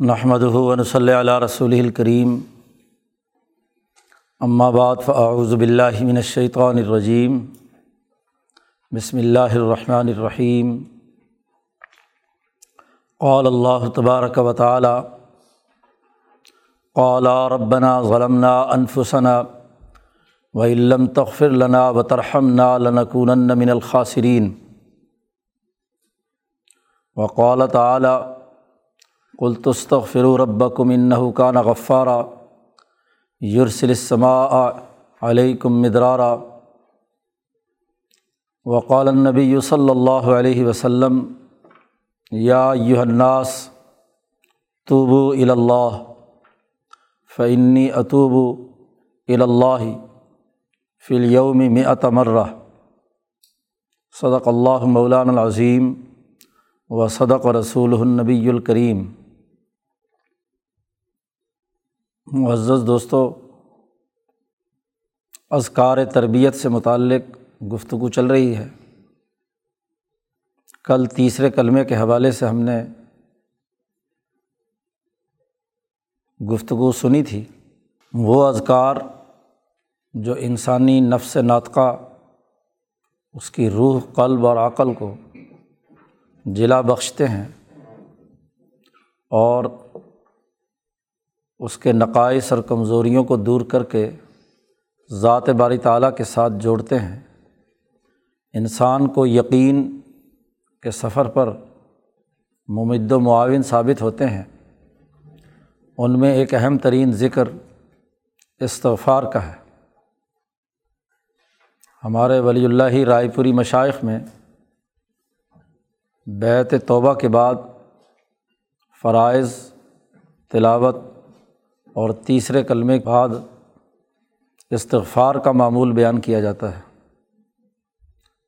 نحمد ہُون صلی علیہ رسول الکریم بعد فاعوذ باللہ من الشیطان الرجیم بسم اللہ الرحمن الرحیم قال اللہ تبارک و تعالی قال ربنا ظلمنا انفسنا وإن تغفر لنا وترحمنا لنكونن من الخاسرین وقال تعالی کل تستغفر ربکم انه معزز دوستوں اذکار تربیت سے متعلق گفتگو چل رہی ہے۔ کل تیسرے کلمے کے حوالے سے ہم نے گفتگو سنی تھی۔ وہ اذکار جو انسانی نفس ناطقہ، اس کی روح، قلب اور عقل کو جلا بخشتے ہیں اور اس کے نقائص اور کمزوریوں کو دور کر کے ذات باری تعالیٰ کے ساتھ جوڑتے ہیں۔ انسان کو یقین کے سفر پر ممد و معاون ثابت ہوتے ہیں۔ ان میں ایک اہم ترین ذکر استغفار کا ہے۔ ہمارے ولی اللہ رائے پوری مشائق میں بیت توبہ کے بعد فرائض، تلاوت اور تیسرے کلمے کے بعد استغفار کا معمول بیان کیا جاتا ہے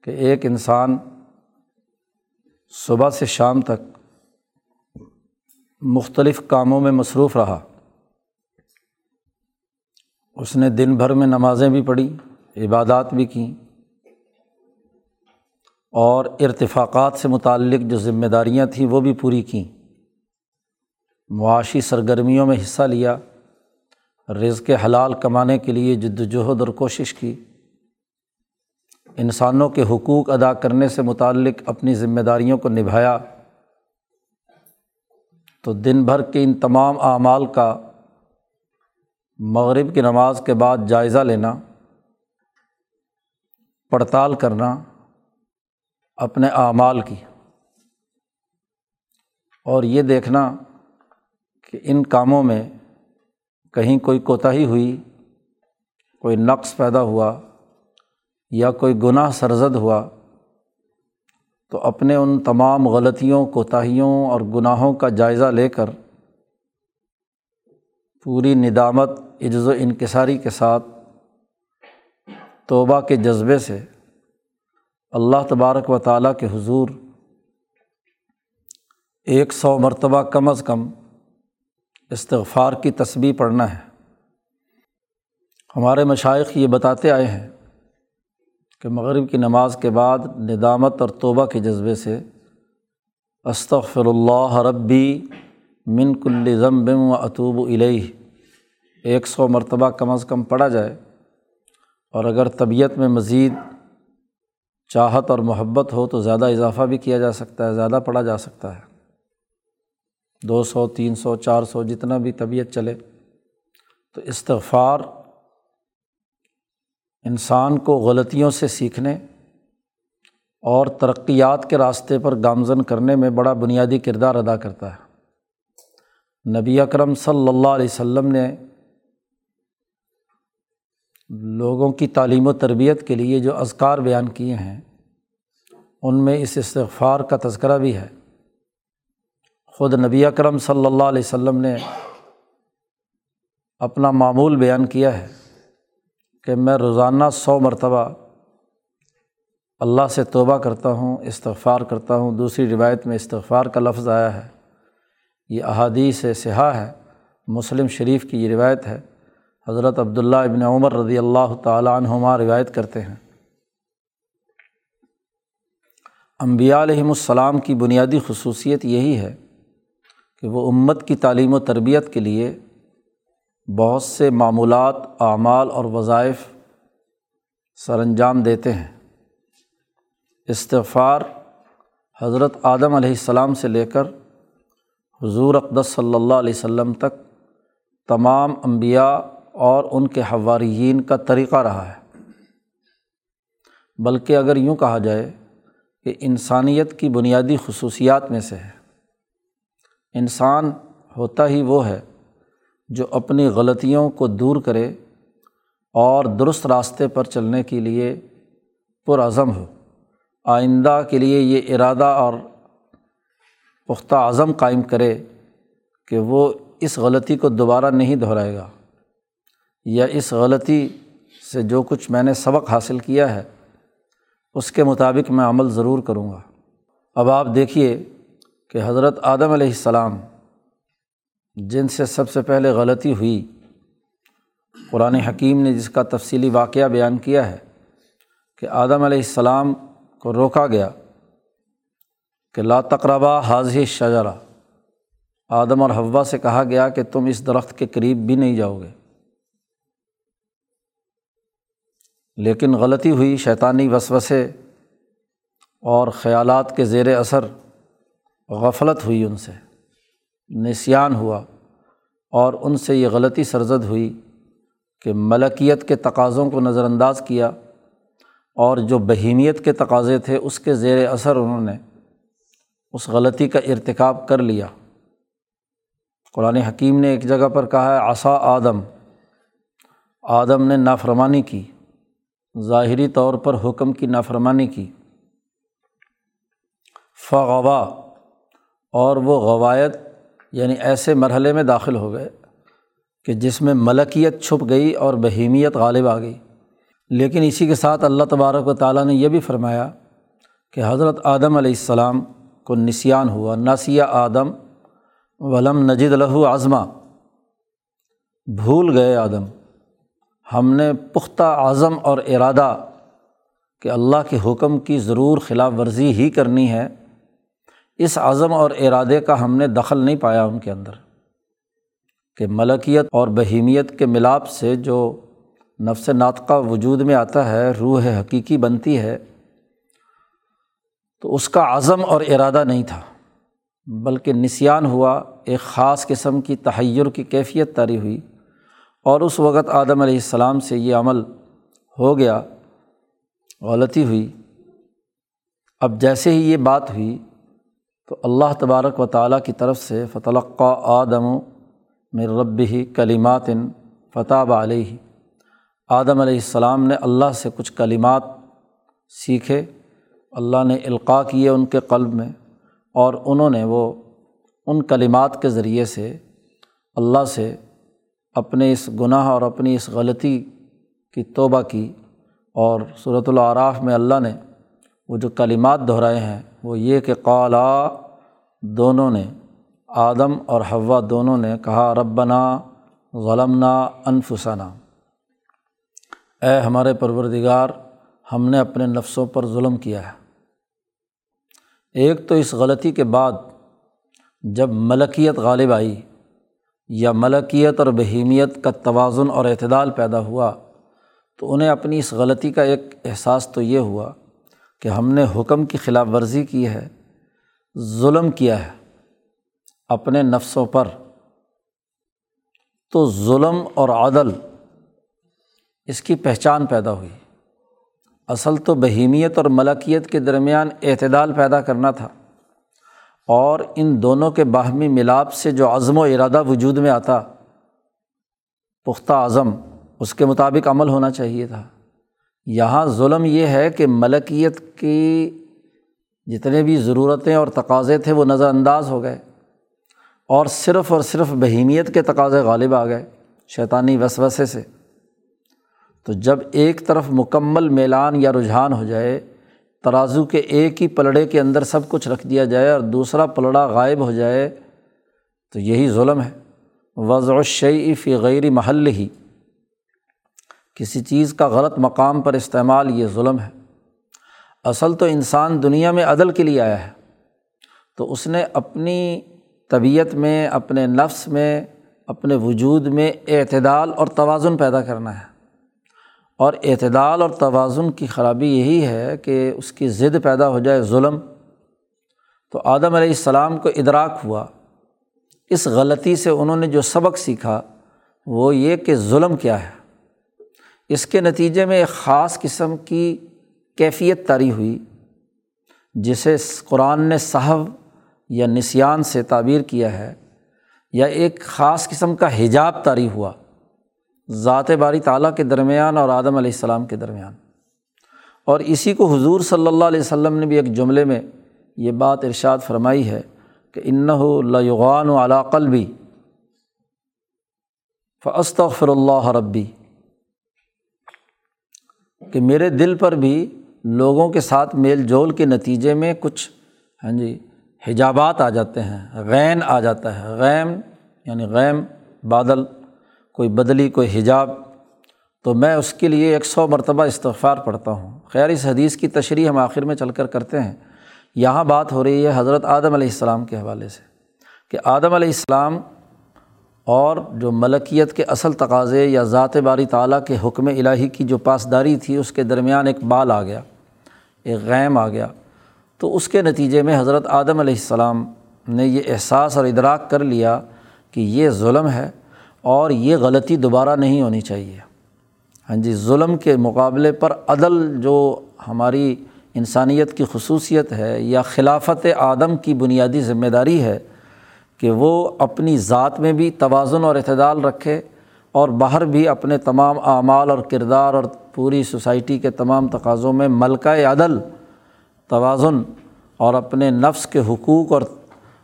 کہ ایک انسان صبح سے شام تک مختلف کاموں میں مصروف رہا۔ اس نے دن بھر میں نمازیں بھی پڑھیں عبادات بھی کیں اور ارتفاقات سے متعلق جو ذمہ داریاں تھیں وہ بھی پوری کیں۔ معاشی سرگرمیوں میں حصہ لیا۔ رزق حلال کمانے کے لیے جد وجہد اور کوشش کی۔ انسانوں کے حقوق ادا کرنے سے متعلق اپنی ذمہ داریوں کو نبھایا۔ تو دن بھر کے ان تمام اعمال کا مغرب کی نماز کے بعد جائزہ لینا، پڑتال کرنا، اپنے اعمال کی۔ اور یہ دیکھنا کہ ان کاموں میں کہیں کوئی کوتاہی ہوئی، کوئی نقص پیدا ہوا یا کوئی گناہ سرزد ہوا، تو اپنے ان تمام غلطیوں، کوتاہیوں اور گناہوں کا جائزہ لے کر پوری ندامت، عجز و انکساری کے ساتھ توبہ کے جذبے سے اللہ تبارک و تعالیٰ کے حضور ایک سو مرتبہ کم از کم استغفار کی تصبیح پڑھنا ہے۔ ہمارے مشائق یہ بتاتے آئے ہیں کہ مغرب کی نماز کے بعد ندامت اور توبہ کے جذبے سے استغفر اللہ ربی من کل ضمب و اطوب علیہ ایک سو مرتبہ کم از کم پڑھا جائے اور اگر طبیعت میں مزید چاہت اور محبت ہو تو زیادہ اضافہ بھی کیا جا سکتا ہے، زیادہ پڑھا جا سکتا ہے۔ دو سو، تین سو، چار سو، جتنا بھی طبیعت چلے، تو استغفار انسان کو غلطیوں سے سیکھنے اور ترقیات کے راستے پر گامزن کرنے میں بڑا بنیادی کردار ادا کرتا ہے۔ نبی اکرم صلی اللہ علیہ وسلم نے لوگوں کی تعلیم و تربیت کے لیے جو اذکار بیان کیے ہیں، ان میں اس استغفار کا تذکرہ بھی ہے۔ خود نبی اکرم صلی اللہ علیہ وسلم نے اپنا معمول بیان کیا ہے کہ میں روزانہ سو مرتبہ اللہ سے توبہ کرتا ہوں، استغفار کرتا ہوں۔ دوسری روایت میں استغفار کا لفظ آیا ہے۔ یہ احادیث سہا ہے، مسلم شریف کی یہ روایت ہے۔ حضرت عبداللہ ابن عمر رضی اللہ تعالیٰ عنہما روایت کرتے ہیں۔ امبیا علیہم السلام کی بنیادی خصوصیت یہی ہے کہ وہ امت کی تعلیم و تربیت کے لیے بہت سے معمولات، اعمال اور وظائف سر انجام دیتے ہیں۔ استغفار حضرت آدم علیہ السلام سے لے کر حضور اقدس صلی اللہ علیہ وسلم تک تمام انبیاء اور ان کے حواریین کا طریقہ رہا ہے۔ بلکہ اگر یوں کہا جائے کہ انسانیت کی بنیادی خصوصیات میں سے ہے۔ انسان ہوتا ہی وہ ہے جو اپنی غلطیوں کو دور کرے اور درست راستے پر چلنے کے لیے پرعزم ہو۔ آئندہ کے لیے یہ ارادہ اور پختہ عزم قائم کرے کہ وہ اس غلطی کو دوبارہ نہیں دہرائے گا یا اس غلطی سے جو کچھ میں نے سبق حاصل کیا ہے، اس کے مطابق میں عمل ضرور کروں گا۔ اب آپ دیکھیے کہ حضرت آدم علیہ السلام جن سے سب سے پہلے غلطی ہوئی، قرآن حکیم نے جس کا تفصیلی واقعہ بیان کیا ہے کہ آدم علیہ السلام کو روکا گیا کہ لا تقربہ حاضی شجرا آدم اور حوا سے کہا گیا کہ تم اس درخت کے قریب بھی نہیں جاؤ گے۔ لیکن غلطی ہوئی، شیطانی وسوسے اور خیالات کے زیر اثر غفلت ہوئی ان سے، نسیان ہوا اور ان سے یہ غلطی سرزد ہوئی کہ ملکیت کے تقاضوں کو نظر انداز کیا اور جو بہیمیت کے تقاضے تھے اس کے زیر اثر انہوں نے اس غلطی کا ارتکاب کر لیا۔ قرآن حکیم نے ایک جگہ پر کہا ہے آسا آدم۔ آدم نے نافرمانی کی، ظاہری طور پر حکم کی نافرمانی کی۔ فغوا۔ اور وہ غوایت یعنی ایسے مرحلے میں داخل ہو گئے کہ جس میں ملکیت چھپ گئی اور بہیمیت غالب آ گئی۔ لیکن اسی کے ساتھ اللہ تبارک و تعالیٰ نے یہ بھی فرمایا کہ حضرت آدم علیہ السلام کو نسیان ہوا۔ ناسیہ آدم، ولم نجد الہو اعظمہ بھول گئے آدم۔ ہم نے پختہ اعظم اور ارادہ کہ اللہ کے حکم کی ضرور خلاف ورزی ہی کرنی ہے۔ اس عزم اور ارادے کا ہم نے دخل نہیں پایا ان کے اندر کہ ملکیت اور بہیمیت کے ملاپ سے جو نفس ناطقہ وجود میں آتا ہے، روح حقیقی بنتی ہے، تو اس کا عزم اور ارادہ نہیں تھا، بلکہ نسیان ہوا، ایک خاص قسم کی تحیر کی کیفیت تاری ہوئی اور اس وقت آدم علیہ السلام سے یہ عمل ہو گیا، غلطی ہوئی۔ اب جیسے ہی یہ بات ہوئی تو اللہ تبارک و تعالیٰ کی طرف سے فتلقہ آدم مر رب ہی کلیمات فتح علیہ۔ آدم علیہ السلام نے اللہ سے کچھ کلمات سیکھے، اللہ نے القاع کیے ان کے قلب میں اور انہوں نے وہ ان کلمات کے ذریعے سے اللہ سے اپنے اس گناہ اور اپنی اس غلطی کی توبہ کی اور صورت العراف میں اللہ نے وہ جو کلمات دہرائے ہیں، وہ یہ کہ قالا دونوں نے، آدم اور ہوا دونوں نے کہا، ربنا غلمنا انفسنا۔ اے ہمارے پروردگار، ہم نے اپنے نفسوں پر ظلم کیا ہے۔ ایک تو اس غلطی کے بعد جب ملکیت غالب آئی یا ملکیت اور بہیمیت کا توازن اور اعتدال پیدا ہوا، تو انہیں اپنی اس غلطی کا ایک احساس تو یہ ہوا کہ ہم نے حکم کی خلاف ورزی کی ہے، ظلم کیا ہے اپنے نفسوں پر۔ تو ظلم اور عدل اس کی پہچان پیدا ہوئی۔ اصل تو بہیمیت اور ملکیت کے درمیان اعتدال پیدا کرنا تھا۔ اور ان دونوں کے باہمی ملاپ سے جو عزم و ارادہ وجود میں آتا، پختہ عزم اس کے مطابق عمل ہونا چاہیے تھا۔ یہاں ظلم یہ ہے کہ ملکیت کی جتنے بھی ضرورتیں اور تقاضے تھے وہ نظر انداز ہو گئے اور صرف اور صرف بہیمیت کے تقاضے غالب آ گئے شیطانی وسوسے سے۔ تو جب ایک طرف مکمل میلان یا رجحان ہو جائے، ترازو کے ایک ہی پلڑے کے اندر سب کچھ رکھ دیا جائے اور دوسرا پلڑا غائب ہو جائے، تو یہی ظلم ہے۔ وضع الشعی فی غیر محل ہی کسی چیز کا غلط مقام پر استعمال، یہ ظلم ہے۔ اصل تو انسان دنیا میں عدل کے لیے آیا ہے۔ تو اس نے اپنی طبیعت میں، اپنے نفس میں، اپنے وجود میں اعتدال اور توازن پیدا کرنا ہے۔ اور اعتدال اور توازن کی خرابی یہی ہے کہ اس کی ضد پیدا ہو جائے ظلم۔ تو آدم علیہ السلام کو ادراک ہوا۔ اس غلطی سے انہوں نے جو سبق سیکھا، وہ یہ کہ ظلم کیا ہے۔ اس کے نتیجے میں ایک خاص قسم کی کیفیت تاری ہوئی، جسے قرآن نے صحب یا نسیان سے تعبیر کیا ہے، یا ایک خاص قسم کا حجاب طاری ہوا، ذات باری تعالیٰ کے درمیان اور آدم علیہ السلام کے درمیان۔ اور اسی کو حضور صلی اللہ علیہ وسلم نے بھی ایک جملے میں یہ بات ارشاد فرمائی ہے کہ انّ لغان و علاقل بھی فستغفر اللہ ربی کہ میرے دل پر بھی لوگوں کے ساتھ میل جول کے نتیجے میں کچھ ہاں جی حجابات آ جاتے ہیں، غین آ جاتا ہے، غیم یعنی غیم، بادل، کوئی بدلی، کوئی حجاب۔ تو میں اس کے لیے ایک سو مرتبہ استغفار پڑھتا ہوں۔ خیر، اس حدیث کی تشریح ہم آخر میں چل کر کرتے ہیں۔ یہاں بات ہو رہی ہے حضرت آدم علیہ السلام کے حوالے سے کہ آدم علیہ السلام اور جو ملکیت کے اصل تقاضے یا ذات باری تعالیٰ کے حکم الٰہی کی جو پاسداری تھی، اس کے درمیان ایک بال آ گیا، ایک غیم آ گیا۔ تو اس کے نتیجے میں حضرت آدم علیہ السلام نے یہ احساس اور ادراک کر لیا کہ یہ ظلم ہے اور یہ غلطی دوبارہ نہیں ہونی چاہیے۔ ہاں جی ظلم کے مقابلے پر عدل جو ہماری انسانیت کی خصوصیت ہے یا خلافت آدم کی بنیادی ذمہ داری ہے کہ وہ اپنی ذات میں بھی توازن اور اعتدال رکھے اور باہر بھی اپنے تمام اعمال اور کردار اور پوری سوسائٹی کے تمام تقاضوں میں ملکہ عدل، توازن اور اپنے نفس کے حقوق اور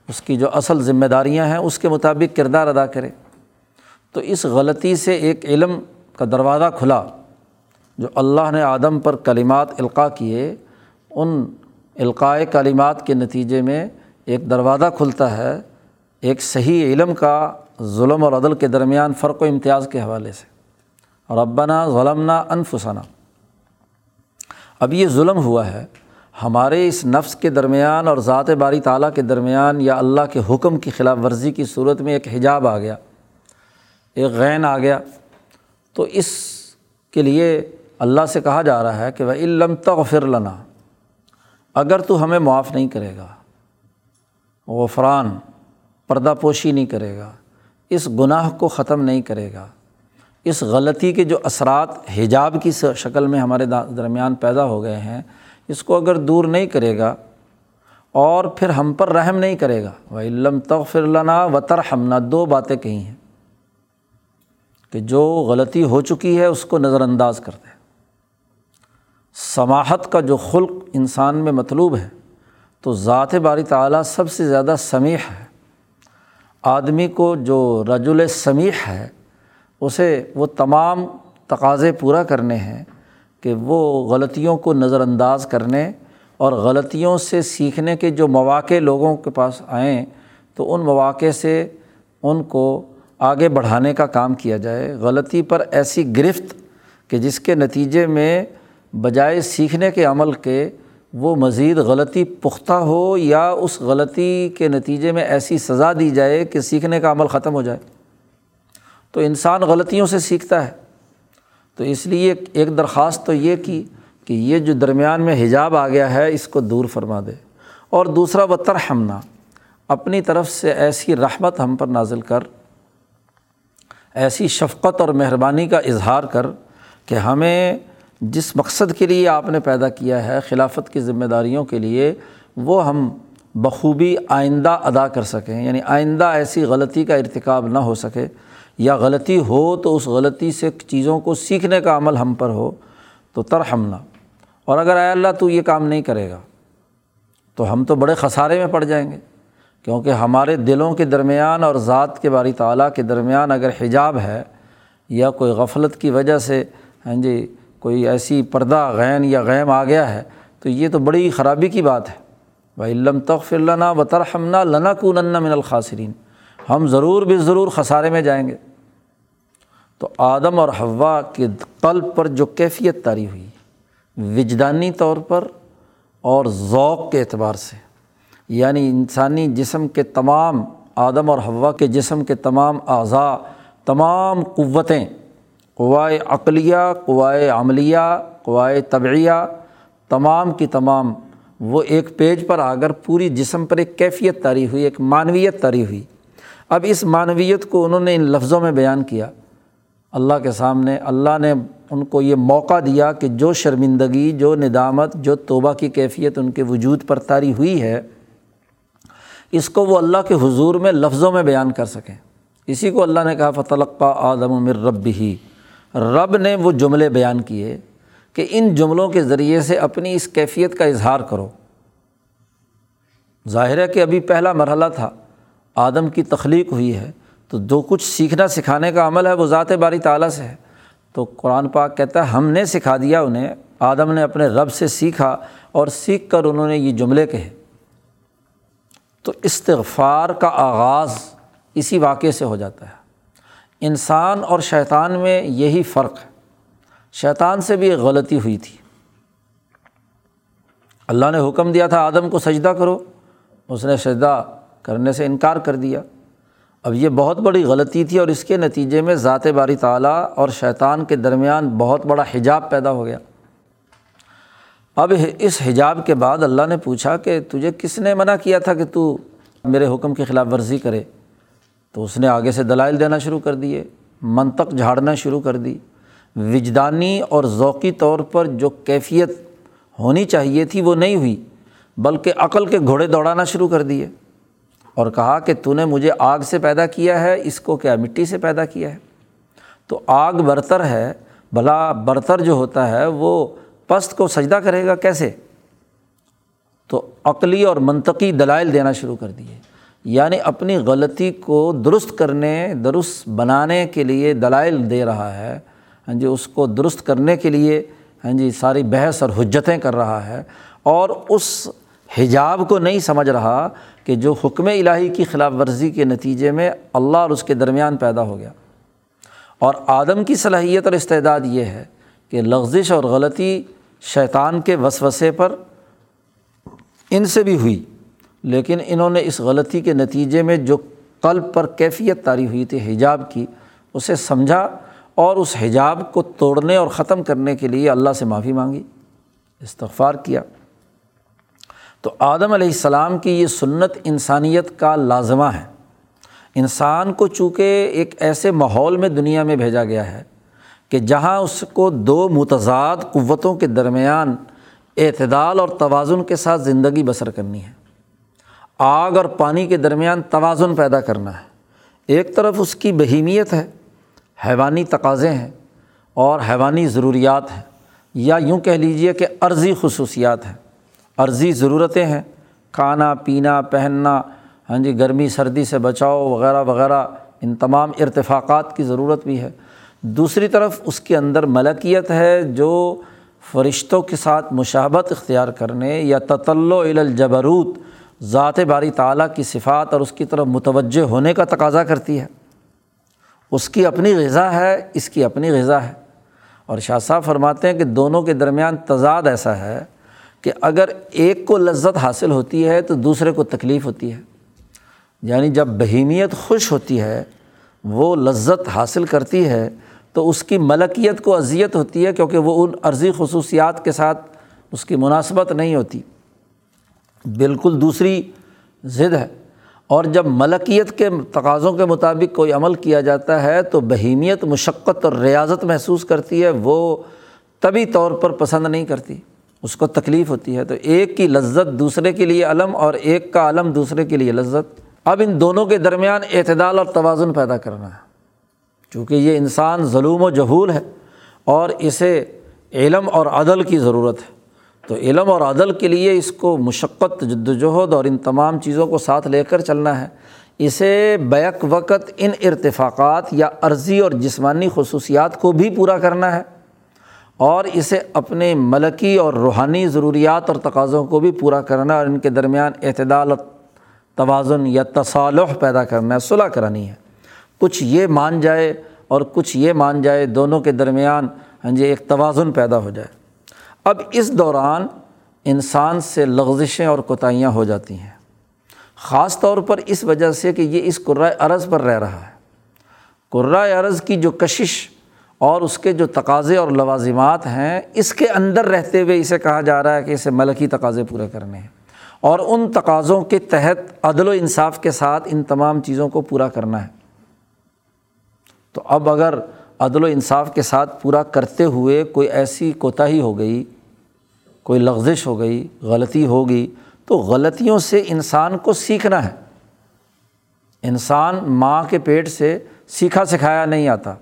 اس کی جو اصل ذمہ داریاں ہیں، اس کے مطابق کردار ادا کرے۔ تو اس غلطی سے ایک علم کا دروازہ کھلا جو اللہ نے آدم پر کلمات القاع کیے، ان القاء کلمات کے نتیجے میں ایک دروازہ کھلتا ہے۔ ایک صحیح علم کا ظلم اور عدل کے درمیان فرق و امتیاز کے حوالے سے۔ اور ظلمنا انفسنا۔ اب یہ ظلم ہوا ہے، ہمارے اس نفس کے درمیان اور ذات باری تعالیٰ کے درمیان یا اللہ کے حکم کی خلاف ورزی کی صورت میں ایک حجاب آ گیا، ایک غین آ گیا۔ تو اس کے لیے اللہ سے کہا جا رہا ہے کہ وہ علم تغفر لنا، اگر تو ہمیں معاف نہیں کرے گا۔ غفران۔ پردہ پوشی نہیں کرے گا، اس گناہ کو ختم نہیں کرے گا۔ اس غلطی کے جو اثرات حجاب کی شکل میں ہمارے درمیان پیدا ہو گئے ہیں، اس کو اگر دور نہیں کرے گا اور پھر ہم پر رحم نہیں کرے گا۔ وہ علم تغفر لنا و ترحمنا دو باتیں کہی ہیں کہ جو غلطی ہو چکی ہے، اس کو نظر انداز کر دے سماحت کا جو خلق انسان میں مطلوب ہے، تو ذات باری تعلیٰ سب سے زیادہ سمیح ہے۔ آدمی کو جو رج سمیح ہے، اسے وہ تمام تقاضے پورا کرنے ہیں کہ وہ غلطیوں کو نظر انداز کرنے اور غلطیوں سے سیکھنے کے جو مواقع لوگوں کے پاس آئیں، تو ان مواقع سے ان کو آگے بڑھانے کا کام کیا جائے۔ غلطی پر ایسی گرفت کہ جس کے نتیجے میں بجائے سیکھنے کے عمل کے وہ مزید غلطی پختہ ہو یا اس غلطی کے نتیجے میں ایسی سزا دی جائے کہ سیکھنے کا عمل ختم ہو جائے۔ تو انسان غلطیوں سے سیکھتا ہے۔ تو اس لیے ایک درخواست تو یہ کی کہ یہ جو درمیان میں حجاب آ گیا ہے، اس کو دور فرما دے۔ اور دوسرا وہ ترحمنا اپنی طرف سے ایسی رحمت ہم پر نازل کر، ایسی شفقت اور مہربانی کا اظہار کر کہ ہمیں جس مقصد کے لیے آپ نے پیدا کیا ہے، خلافت کی ذمہ داریوں کے لیے، وہ ہم بخوبی آئندہ ادا کر سکیں۔ یعنی آئندہ ایسی غلطی کا ارتکاب نہ ہو سکے۔ یا غلطی ہو تو اس غلطی سے چیزوں کو سیکھنے کا عمل ہم پر ہو، تو ترحمنا۔ اور اگر اے اللہ تو یہ کام نہیں کرے گا، تو ہم تو بڑے خسارے میں پڑ جائیں گے۔ کیونکہ ہمارے دلوں کے درمیان اور ذات کے باری تعالیٰ کے درمیان اگر حجاب ہے یا کوئی غفلت کی وجہ سے ہاں جی کوئی ایسی پردہ غین یا غیم آ گیا ہے، تو یہ تو بڑی خرابی کی بات ہے۔ بھائی علم تغفر لنا و ترحمنا لنا کون من الخاصرین ہم ضرور بھی ضرور خسارے میں جائیں گے۔ تو آدم اور ہوا کے قلب پر جو کیفیت تاری ہوئی، وجدانی طور پر اور ذوق کے اعتبار سے یعنی انسانی جسم کے تمام، آدم اور ہوا کے جسم کے تمام اعضاء، تمام قوتیں قوائے عقلیہ، قوائے عملیہ، قوائے طبعیہ، تمام کی تمام، وہ ایک پیج پر آ کر پوری جسم پر ایک کیفیت تاری ہوئی، ایک معنویت تاری ہوئی۔ اب اس معنویت کو انہوں نے ان لفظوں میں بیان کیا۔ اللہ کے سامنے، اللہ نے ان کو یہ موقع دیا کہ جو شرمندگی، جو ندامت، جو توبہ کی کیفیت ان کے وجود پر تاری ہوئی ہے، اس کو وہ اللہ کے حضور میں لفظوں میں بیان کر سکیں۔ اسی کو اللہ نے کہا فتلقہ آدم مر رب ہی رب نے وہ جملے بیان کیے کہ ان جملوں کے ذریعے سے اپنی اس کیفیت کا اظہار کرو۔ ظاہر ہے کہ ابھی پہلا مرحلہ تھا، آدم کی تخلیق ہوئی ہے، تو جو کچھ سیکھنا سکھانے کا عمل ہے وہ ذات باری تعالیٰ سے ہے۔ تو قرآن پاک کہتا ہے، ہم نے سکھا دیا انہیں، آدم نے اپنے رب سے سیکھا اور سیکھ کر انہوں نے یہ جملے کہے۔ تو استغفار کا آغاز اسی واقعے سے ہو جاتا ہے۔ انسان اور شیطان میں یہی فرق ہے۔ شیطان سے بھی ایک غلطی ہوئی تھی۔ اللہ نے حکم دیا تھا، آدم کو سجدہ کرو۔ اس نے سجدہ کرنے سے انکار کر دیا۔ اب یہ بہت بڑی غلطی تھی اور اس کے نتیجے میں ذات باری تعالیٰ اور شیطان کے درمیان بہت بڑا حجاب پیدا ہو گیا۔ اب اس حجاب کے بعد اللہ نے پوچھا کہ تجھے کس نے منع کیا تھا کہ تو میرے حکم کی خلاف ورزی کرے؟ تو اس نے آگے سے دلائل دینا شروع کر دیے، منطق جھاڑنا شروع کر دی۔ وجدانی اور ذوقی طور پر جو کیفیت ہونی چاہیے تھی وہ نہیں ہوئی، بلکہ عقل کے گھوڑے دوڑانا شروع کر دیے۔ اور کہا کہ تو نے مجھے آگ سے پیدا کیا ہے، اس کو کیا مٹی سے پیدا کیا ہے؟ تو آگ برتر ہے، بھلا برتر جو ہوتا ہے وہ پست کو سجدہ کرے گا کیسے؟ تو عقلی اور منطقی دلائل دینا شروع کر دیے۔ یعنی اپنی غلطی کو درست کرنے، درست بنانے کے لیے دلائل دے رہا ہے۔ ہاں جی اس کو درست کرنے کے لیے ہاں جی ساری بحث اور حجتیں کر رہا ہے۔ اور اس حجاب کو نہیں سمجھ رہا کہ جو حکم الہی کی خلاف ورزی کے نتیجے میں اللہ اور اس کے درمیان پیدا ہو گیا۔ اور آدم کی صلاحیت اور استعداد یہ ہے کہ لغزش اور غلطی شیطان کے وسوسے پر ان سے بھی ہوئی۔ لیکن انہوں نے اس غلطی کے نتیجے میں جو قلب پر کیفیت تاری ہوئی تھی حجاب کی، اسے سمجھا اور اس حجاب کو توڑنے اور ختم کرنے کے لیے اللہ سے معافی مانگی، استغفار کیا۔ تو آدم علیہ السلام کی یہ سنت انسانیت کا لازمہ ہے۔ انسان کو چونکہ ایک ایسے ماحول میں دنیا میں بھیجا گیا ہے کہ جہاں اس کو دو متضاد قوتوں کے درمیان اعتدال اور توازن کے ساتھ زندگی بسر کرنی ہے۔ آگ اور پانی کے درمیان توازن پیدا کرنا ہے۔ ایک طرف اس کی بہیمیت ہے، حیوانی تقاضے ہیں اور حیوانی ضروریات ہیں، یا یوں کہہ لیجیے کہ عرضی خصوصیات ہیں۔ عرضی ضرورتیں ہیں، کھانا، پینا، پہننا ہاں جی گرمی، سردی سے بچاؤ، وغیرہ وغیرہ۔ ان تمام ارتفاقات کی ضرورت بھی ہے۔ دوسری طرف اس کے اندر ملکیت ہے جو فرشتوں کے ساتھ مشابت اختیار کرنے یا تطل الجبروت ذات باری تعلیٰ کی صفات اور اس کی طرف متوجہ ہونے کا تقاضا کرتی ہے۔ اس کی اپنی غذا ہے، اس کی اپنی غذا ہے۔ اور شاہ صاحب فرماتے ہیں کہ دونوں کے درمیان تضاد ایسا ہے کہ اگر ایک کو لذت حاصل ہوتی ہے تو دوسرے کو تکلیف ہوتی ہے۔ یعنی جب بہیمیت خوش ہوتی ہے، وہ لذت حاصل کرتی ہے تو اس کی ملکیت کو اذیت ہوتی ہے کیونکہ وہ ان عرضی خصوصیات کے ساتھ اس کی مناسبت نہیں ہوتی۔ بالکل دوسری ضد ہے۔ اور جب ملکیت کے تقاضوں کے مطابق کوئی عمل کیا جاتا ہے تو بہیمیت، مشقت اور ریاضت محسوس کرتی ہے، وہ طبی طور پر پسند نہیں کرتی۔ اس کو تکلیف ہوتی ہے۔ تو ایک کی لذت دوسرے کے لیے علم اور ایک کا علم دوسرے کے لیے لذت۔ اب ان دونوں کے درمیان اعتدال اور توازن پیدا کرنا ہے۔ چونکہ یہ انسان ظلم و جہول ہے اور اسے علم اور عدل کی ضرورت ہے۔ تو علم اور عدل کے لیے اس کو مشقت جد وجہد اور ان تمام چیزوں کو ساتھ لے کر چلنا ہے۔ اسے بیک وقت ان ارتفاقات یا عرضی اور جسمانی خصوصیات کو بھی پورا کرنا ہے اور اسے اپنے ملکی اور روحانی ضروریات اور تقاضوں کو بھی پورا کرنا اور ان کے درمیان اعتدال، توازن یا تصالح پیدا کرنا ہے صلاح کرانی ہے۔ کچھ یہ مان جائے اور کچھ یہ مان جائے، دونوں کے درمیان ہاں جی ایک توازن پیدا ہو جائے۔ اب اس دوران انسان سے لغزشیں اور کوتاہیاں ہو جاتی ہیں۔ خاص طور پر اس وجہ سے کہ یہ اس قرائے عرض پر رہ رہا ہے۔ قرائے عرض کی جو کشش اور اس کے جو تقاضے اور لوازمات ہیں، اس کے اندر رہتے ہوئے اسے کہا جا رہا ہے کہ اسے ملکی تقاضے پورے کرنے ہیں۔ اور ان تقاضوں کے تحت عدل و انصاف کے ساتھ ان تمام چیزوں کو پورا کرنا ہے۔ تو اب اگر عدل و انصاف کے ساتھ پورا کرتے ہوئے کوئی ایسی کوتاہی ہو گئی کوئی لغزش ہو گئی، غلطی ہوگی، تو غلطیوں سے انسان کو سیکھنا ہے۔ انسان ماں کے پیٹ سے سیکھا سکھایا نہیں آتا۔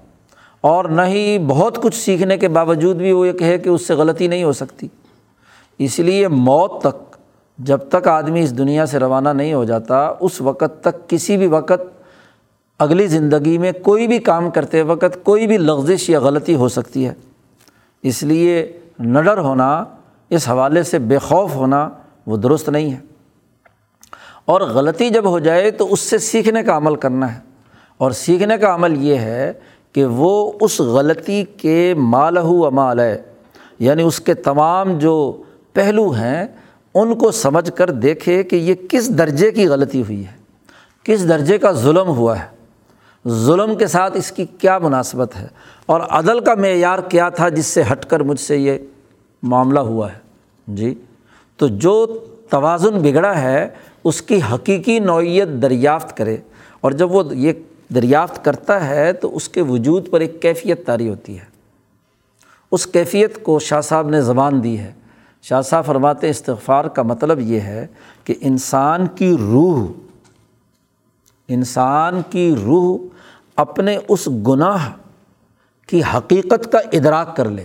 اور نہ ہی بہت کچھ سیکھنے کے باوجود بھی وہ یہ کہے کہ اس سے غلطی نہیں ہو سکتی۔ اس لیے موت تک، جب تک آدمی اس دنیا سے روانہ نہیں ہو جاتا، اس وقت تک کسی بھی وقت اگلی زندگی میں کوئی بھی کام کرتے وقت کوئی بھی لغزش یا غلطی ہو سکتی ہے۔ اس لیے نڈر ہونا اس حوالے سے بے خوف ہونا وہ درست نہیں ہے۔ اور غلطی جب ہو جائے تو اس سے سیکھنے کا عمل کرنا ہے۔ اور سیکھنے کا عمل یہ ہے کہ وہ اس غلطی کے مالہ و مال یعنی اس کے تمام جو پہلو ہیں، ان کو سمجھ کر دیکھے کہ یہ کس درجے کی غلطی ہوئی ہے، کس درجے کا ظلم ہوا ہے۔ ظلم کے ساتھ اس کی کیا مناسبت ہے؟ اور عدل کا معیار کیا تھا جس سے ہٹ کر مجھ سے یہ معاملہ ہوا ہے؟ جی تو جو توازن بگڑا ہے، اس کی حقیقی نوعیت دریافت کرے۔ اور جب وہ یہ دریافت کرتا ہے، تو اس کے وجود پر ایک کیفیت تاری ہوتی ہے۔ اس کیفیت کو شاہ صاحب نے زبان دی ہے۔ شاہ صاحب فرماتے استغفار کا مطلب یہ ہے کہ انسان کی روح، انسان کی روح اپنے اس گناہ کی حقیقت کا ادراک کر لے۔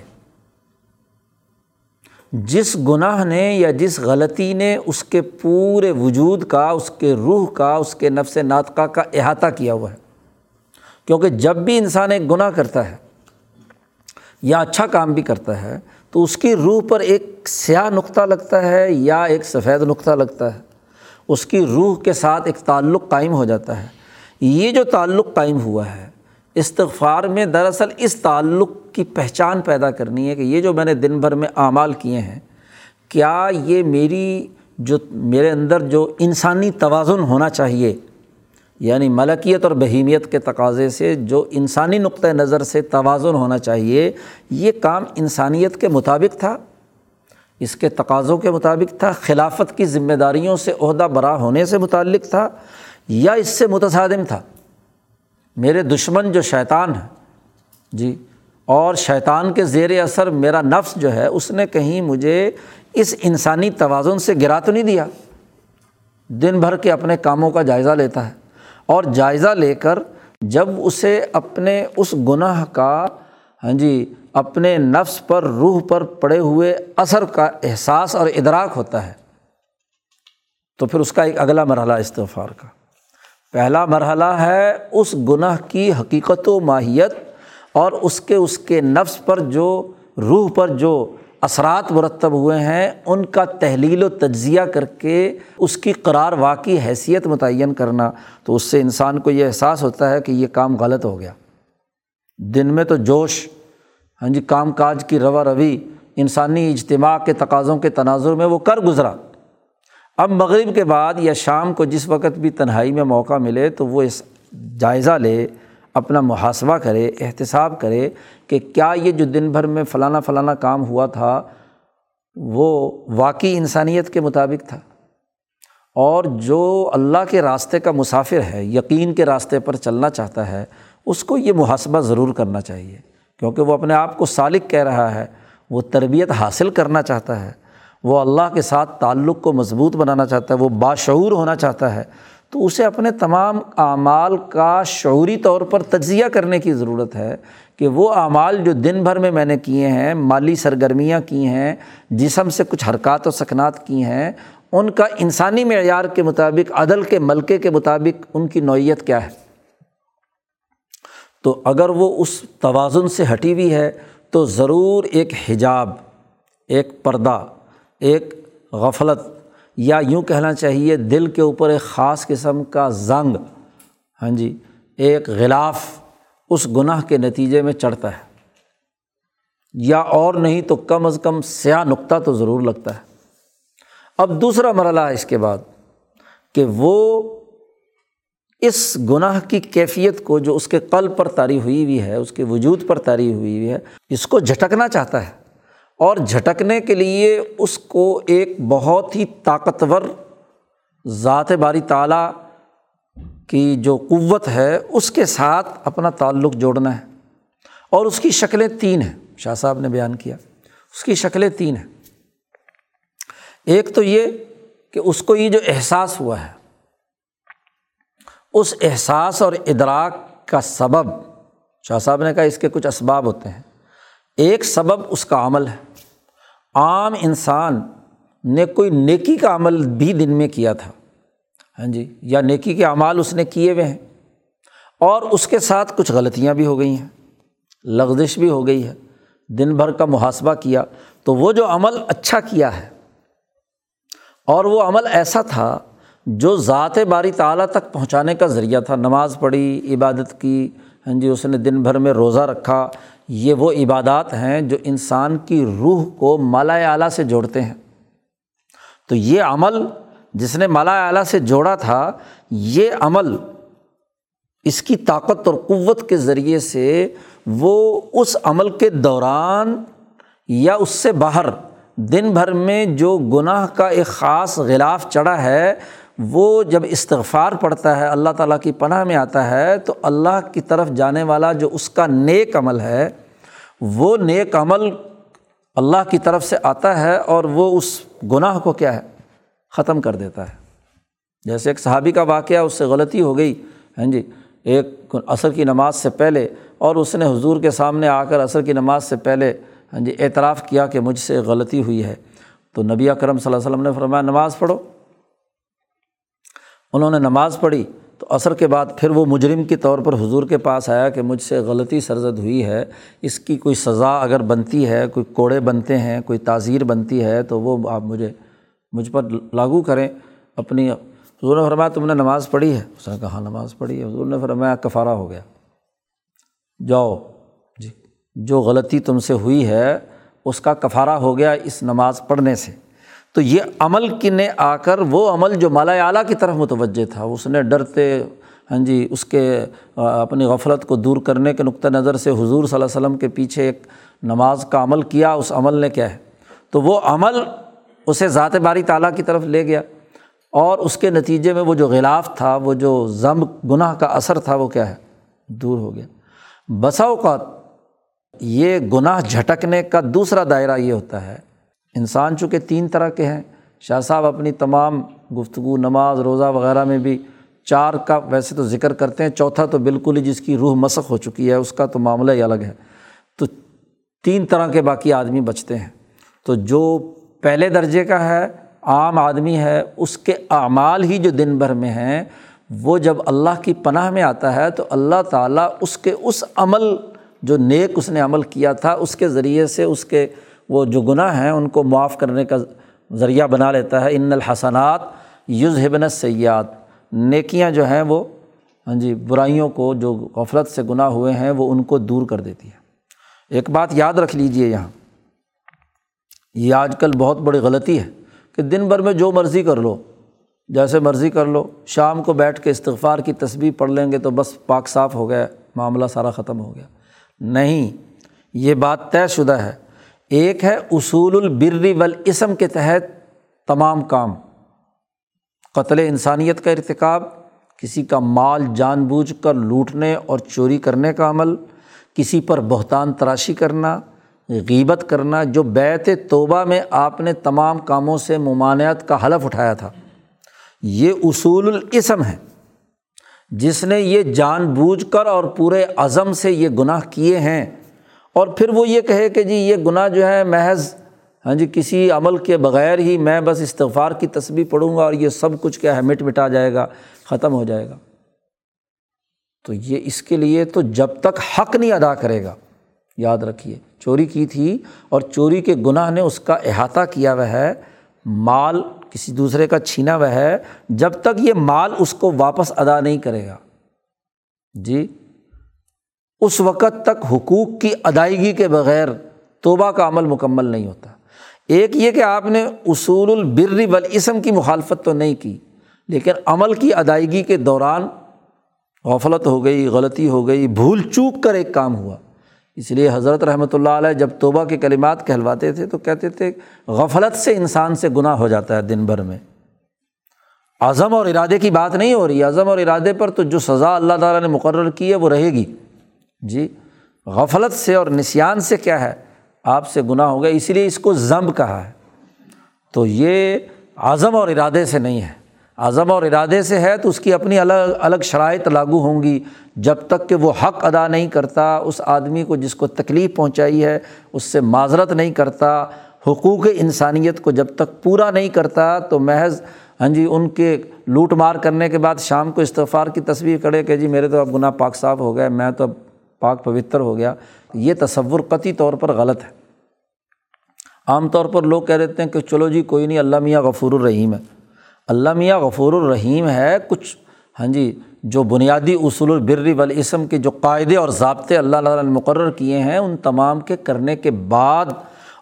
جس گناہ نے یا جس غلطی نے اس کے پورے وجود کا، اس کے روح کا، اس کے نفس ناطقہ کا احاطہ کیا ہوا ہے۔ کیونکہ جب بھی انسان ایک گناہ کرتا ہے یا اچھا کام بھی کرتا ہے، تو اس کی روح پر ایک سیاہ نقطہ لگتا ہے یا ایک سفید نقطہ لگتا ہے۔ اس کی روح کے ساتھ ایک تعلق قائم ہو جاتا ہے۔ یہ جو تعلق قائم ہوا ہے استغفار میں دراصل اس تعلق کی پہچان پیدا کرنی ہے کہ یہ جو میں نے دن بھر میں اعمال کیے ہیں، کیا یہ میری جو میرے اندر جو انسانی توازن ہونا چاہیے یعنی ملکیت اور بہیمیت کے تقاضے سے جو انسانی نقطۂ نظر سے توازن ہونا چاہیے، یہ کام انسانیت کے مطابق تھا؟ اس کے تقاضوں کے مطابق تھا؟ خلافت کی ذمہ داریوں سے عہدہ برا ہونے سے متعلق تھا یا اس سے متصادم تھا؟ میرے دشمن جو شیطان ہے جی اور شیطان کے زیر اثر میرا نفس جو ہے، اس نے کہیں مجھے اس انسانی توازن سے گرا تو نہیں دیا۔ دن بھر کے اپنے کاموں کا جائزہ لیتا ہے۔ اور جائزہ لے کر جب اسے اپنے اس گناہ کا ہاں جی اپنے نفس پر، روح پر پڑے ہوئے اثر کا احساس اور ادراک ہوتا ہے، تو پھر اس کا ایک اگلا مرحلہ استغفار کا۔ پہلا مرحلہ ہے اس گناہ کی حقیقت و ماہیت اور اس کے اس کے نفس پر جو روح پر جو اثرات مرتب ہوئے ہیں، ان کا تحلیل و تجزیہ کر کے اس کی قرار واقعی حیثیت متعین کرنا۔ تو اس سے انسان کو یہ احساس ہوتا ہے کہ یہ کام غلط ہو گیا۔ دن میں تو جوش ہاں جی کام کاج کی روا روی انسانی اجتماع کے تقاضوں کے تناظر میں وہ کر گزرا۔ اب مغرب کے بعد یا شام کو جس وقت بھی تنہائی میں موقع ملے تو وہ اس جائزہ لے، اپنا محاسبہ کرے، احتساب کرے کہ کیا یہ جو دن بھر میں فلانا فلانا کام ہوا تھا، وہ واقعی انسانیت کے مطابق تھا۔ اور جو اللہ کے راستے کا مسافر ہے، یقین کے راستے پر چلنا چاہتا ہے، اس کو یہ محاسبہ ضرور کرنا چاہیے۔ کیونکہ وہ اپنے آپ کو سالق کہہ رہا ہے، وہ تربیت حاصل کرنا چاہتا ہے۔ وہ اللہ کے ساتھ تعلق کو مضبوط بنانا چاہتا ہے، وہ باشعور ہونا چاہتا ہے، تو اسے اپنے تمام اعمال کا شعوری طور پر تجزیہ کرنے کی ضرورت ہے کہ وہ اعمال جو دن بھر میں میں نے کیے ہیں، مالی سرگرمیاں کی ہیں، جسم سے کچھ حرکات و سکنات کی ہیں، ان کا انسانی معیار کے مطابق، عدل کے ملکے کے مطابق ان کی نوعیت کیا ہے؟ تو اگر وہ اس توازن سے ہٹی ہوئی ہے، تو ضرور ایک حجاب، ایک پردہ ایک غفلت یا یوں کہنا چاہیے دل کے اوپر ایک خاص قسم کا زنگ ہاں جی ایک غلاف اس گناہ کے نتیجے میں چڑھتا ہے۔ یا اور نہیں تو کم از کم سیاہ نقطہ تو ضرور لگتا ہے۔ اب دوسرا مرحلہ ہے اس کے بعد کہ وہ اس گناہ کی کیفیت کو جو اس کے قلب پر تاری ہوئی ہوئی ہے، اس کے وجود پر تاری ہوئی ہوئی ہے، اس کو جھٹکنا چاہتا ہے۔ اور جھٹکنے کے لیے اس کو ایک بہت ہی طاقتور ذات باری تعالیٰ کی جو قوت ہے، اس کے ساتھ اپنا تعلق جوڑنا ہے۔ اور اس کی شکلیں تین ہیں، شاہ صاحب نے بیان کیا۔ اس کی شکلیں تین ہیں۔ ایک تو یہ کہ اس کو یہ جو احساس ہوا ہے، اس احساس اور ادراک کا سبب، شاہ صاحب نے کہا اس کے کچھ اسباب ہوتے ہیں۔ ایک سبب اس کا عمل ہے۔ عام انسان نے کوئی نیکی کا عمل بھی دن میں کیا تھا۔ ہاں جی یا نیکی کے اعمال اس نے کیے ہوئے ہیں۔ اور اس کے ساتھ کچھ غلطیاں بھی ہو گئی ہیں۔ لغزش بھی ہو گئی ہے۔ دن بھر کا محاسبہ کیا۔ تو وہ جو عمل اچھا کیا ہے، اور وہ عمل ایسا تھا جو ذات باری تعلیٰ تک پہنچانے کا ذریعہ تھا۔ نماز پڑھی، عبادت کی ہاں جی اس نے دن بھر میں روزہ رکھا۔ یہ وہ عبادات ہیں جو انسان کی روح کو مالا اعلیٰ سے جوڑتے ہیں۔ تو یہ عمل جس نے مالا اعلیٰ سے جوڑا تھا، یہ عمل اس کی طاقت اور قوت کے ذریعے سے وہ اس عمل کے دوران یا اس سے باہر دن بھر میں جو گناہ کا ایک خاص غلاف چڑھا ہے وہ جب استغفار پڑتا ہے، اللہ تعالیٰ کی پناہ میں آتا ہے، تو اللہ کی طرف جانے والا جو اس کا نیک عمل ہے، وہ نیک عمل اللہ کی طرف سے آتا ہے اور وہ اس گناہ کو کیا ہے؟ ختم کر دیتا ہے۔ جیسے ایک صحابی کا واقعہ اس سے غلطی ہو گئی ہاں جی ایک عصر کی نماز سے پہلے اور اس نے حضور کے سامنے آ کر عصر کی نماز سے پہلے ہاں جی اعتراف کیا کہ مجھ سے غلطی ہوئی ہے۔ تو نبی اکرم صلی اللہ علیہ وسلم نے فرمایا، نماز پڑھو۔ انہوں نے نماز پڑھی تو عصر کے بعد پھر وہ مجرم کے طور پر حضور کے پاس آیا کہ مجھ سے غلطی سرزد ہوئی ہے اس کی کوئی سزا اگر بنتی ہے کوئی کوڑے بنتے ہیں کوئی تعزیر بنتی ہے تو وہ آپ مجھے مجھ پر لاگو کریں اپنی۔ حضور نے فرمایا تم نے نماز پڑھی ہے؟ اس نے کہا نماز پڑھی ہے۔ حضور نے فرمایا کفارہ ہو گیا۔ جاؤ۔ جی۔ جو غلطی تم سے ہوئی ہے اس کا کفارہ ہو گیا اس نماز پڑھنے سے۔ تو یہ عمل کی نے آ کر وہ عمل جو مالا اعلیٰ کی طرف متوجہ تھا، اس نے ڈرتے ہاں جی اس کے اپنی غفلت کو دور کرنے کے نقطۂ نظر سے حضور صلی اللہ علیہ وسلم کے پیچھے ایک نماز کا عمل کیا، اس عمل نے کیا ہے؟ تو وہ عمل اسے ذات باری تعالیٰ کی طرف لے گیا اور اس کے نتیجے میں وہ جو غلاف تھا، وہ جو ضم گناہ کا اثر تھا، وہ کیا ہے؟ دور ہو گیا۔ بسا اوقات یہ گناہ جھٹکنے کا دوسرا دائرہ یہ ہوتا ہے انسان چونکہ تین طرح کے ہیں، شاہ صاحب اپنی تمام گفتگو، نماز، روزہ وغیرہ میں بھی چار کا ویسے تو ذکر کرتے ہیں، چوتھا تو بالکل ہی جس کی روح مسخ ہو چکی ہے، اس کا تو معاملہ ہی الگ ہے۔ تو تین طرح کے باقی آدمی بچتے ہیں۔ تو جو پہلے درجے کا ہے، عام آدمی ہے، اس کے اعمال ہی جو دن بھر میں ہیں، وہ جب اللہ کی پناہ میں آتا ہے، تو اللہ تعالیٰ اس کے، اس عمل جو نیک اس نے عمل کیا تھا، اس کے ذریعے سے، اس کے وہ جو گناہ ہیں ان کو معاف کرنے کا ذریعہ بنا لیتا ہے۔ ان الحسنات یوز ہبن سیاد نیکیاں جو ہیں وہ ہاں جی برائیوں کو، جو غفلت سے گناہ ہوئے ہیں، وہ ان کو دور کر دیتی ہے ایک بات یاد رکھ لیجیے یہاں۔ یہ آج کل بہت بڑی غلطی ہے کہ دن بھر میں جو مرضی کر لو، جیسے مرضی کر لو، شام کو بیٹھ کے استغفار کی تصویر پڑھ لیں گے تو بس پاک صاف ہو گیا، معاملہ سارا ختم ہو گیا۔ نہیں، یہ بات طے شدہ ہے۔ ایک ہے اصول البری والاسم کے تحت تمام کام، قتل انسانیت کا ارتکاب، کسی کا مال جان بوجھ کر لوٹنے اور چوری کرنے کا عمل، کسی پر بہتان تراشی کرنا، غیبت کرنا، جو بیت توبہ میں آپ نے تمام کاموں سے ممانعت کا حلف اٹھایا تھا۔ یہ اصول الاسم ہے۔ جس نے یہ جان بوجھ کر اور پورے عزم سے یہ گناہ کیے ہیں اور پھر وہ یہ کہے کہ جی یہ گناہ جو ہے محض ہاں جی کسی عمل کے بغیر ہی میں بس استغفار کی تصویر پڑھوں گا اور یہ سب کچھ کیا ہے، مٹ مٹا جائے گا، ختم ہو جائے گا۔ تو یہ اس کے لیے تو جب تک حق نہیں ادا کرے گا، یاد رکھیے، چوری کی تھی اور چوری کے گناہ نے اس کا احاطہ کیا وہ ہے، مال کسی دوسرے کا چھینا وہ ہے، جب تک یہ مال اس کو واپس ادا نہیں کرے گا۔ جی؟ اس وقت تک حقوق کی ادائیگی کے بغیر توبہ کا عمل مکمل نہیں ہوتا۔ ایک یہ کہ آپ نے اصول البر والاسم کی مخالفت تو نہیں کی، لیکن عمل کی ادائیگی کے دوران غفلت ہو گئی، غلطی ہو گئی، بھول چوک کر ایک کام ہوا۔ اس لیے حضرت رحمۃ اللہ علیہ جب توبہ کے کلمات کہلواتے تھے تو کہتے تھے، غفلت سے انسان سے گناہ ہو جاتا ہے دن بھر میں۔ عزم اور ارادے کی بات نہیں ہو رہی، عزم اور ارادے پر تو جو سزا اللہ تعالیٰ نے مقرر کی ہے وہ رہے گی۔ جی غفلت سے اور نسیان سے کیا ہے؟ آپ سے گناہ ہو گیا، اسی لیے اس کو ضم کہا ہے۔ تو یہ عزم اور ارادے سے نہیں ہے۔ عزم اور ارادے سے ہے تو اس کی اپنی الگ الگ شرائط لاگو ہوں گی۔ جب تک کہ وہ حق ادا نہیں کرتا، اس آدمی کو جس کو تکلیف پہنچائی ہے، اس سے معذرت نہیں کرتا، حقوق انسانیت کو جب تک پورا نہیں کرتا، تو محض ہاں جی ان کے لوٹ مار کرنے کے بعد شام کو استغفار کی تصویر کرے کہ جی میرے تو اب گناہ پاک صاف ہو گئے، میں تو اب پاک پوتر ہو گیا، یہ تصور قطعی طور پر غلط ہے۔ عام طور پر لوگ کہہ دیتے ہیں کہ چلو جی کوئی نہیں، اللہ میاں غفور الرحیم ہے۔ اللہ میاں غفور الرحیم ہے کچھ ہاں جی جو بنیادی اصول البر والاسم کے جو قاعدے اور ضابطے اللہ تعالیٰ نے مقرر کیے ہیں، ان تمام کے کرنے کے بعد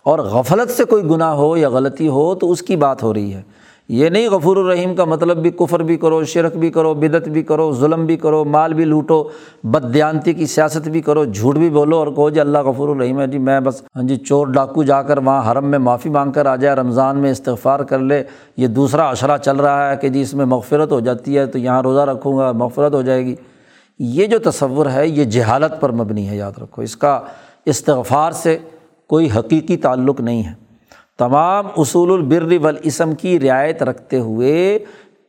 اور غفلت سے کوئی گناہ ہو یا غلطی ہو تو اس کی بات ہو رہی ہے۔ یہ نہیں غفور الرحیم کا مطلب بھی کفر بھی کرو، شرک بھی کرو بدت بھی کرو، ظلم بھی کرو، مال بھی لوٹو بد دیانتی کی سیاست بھی کرو، جھوٹ بھی بولو اور کہو جی اللہ غفور الرحیم ہے جی میں بس ہاں جی چور ڈاکو جا کر وہاں حرم میں معافی مانگ کر آ جائے، رمضان میں استغفار کر لے، یہ دوسرا اشرا چل رہا ہے کہ جی اس میں مغفرت ہو جاتی ہے تو یہاں روزہ رکھوں گا، مغفرت ہو جائے گی۔ یہ جو تصور ہے، یہ جہالت پر مبنی ہے، یاد رکھو، اس کا استغفار سے کوئی حقیقی تعلق نہیں ہے۔ تمام اصول البر والاسم کی رعایت رکھتے ہوئے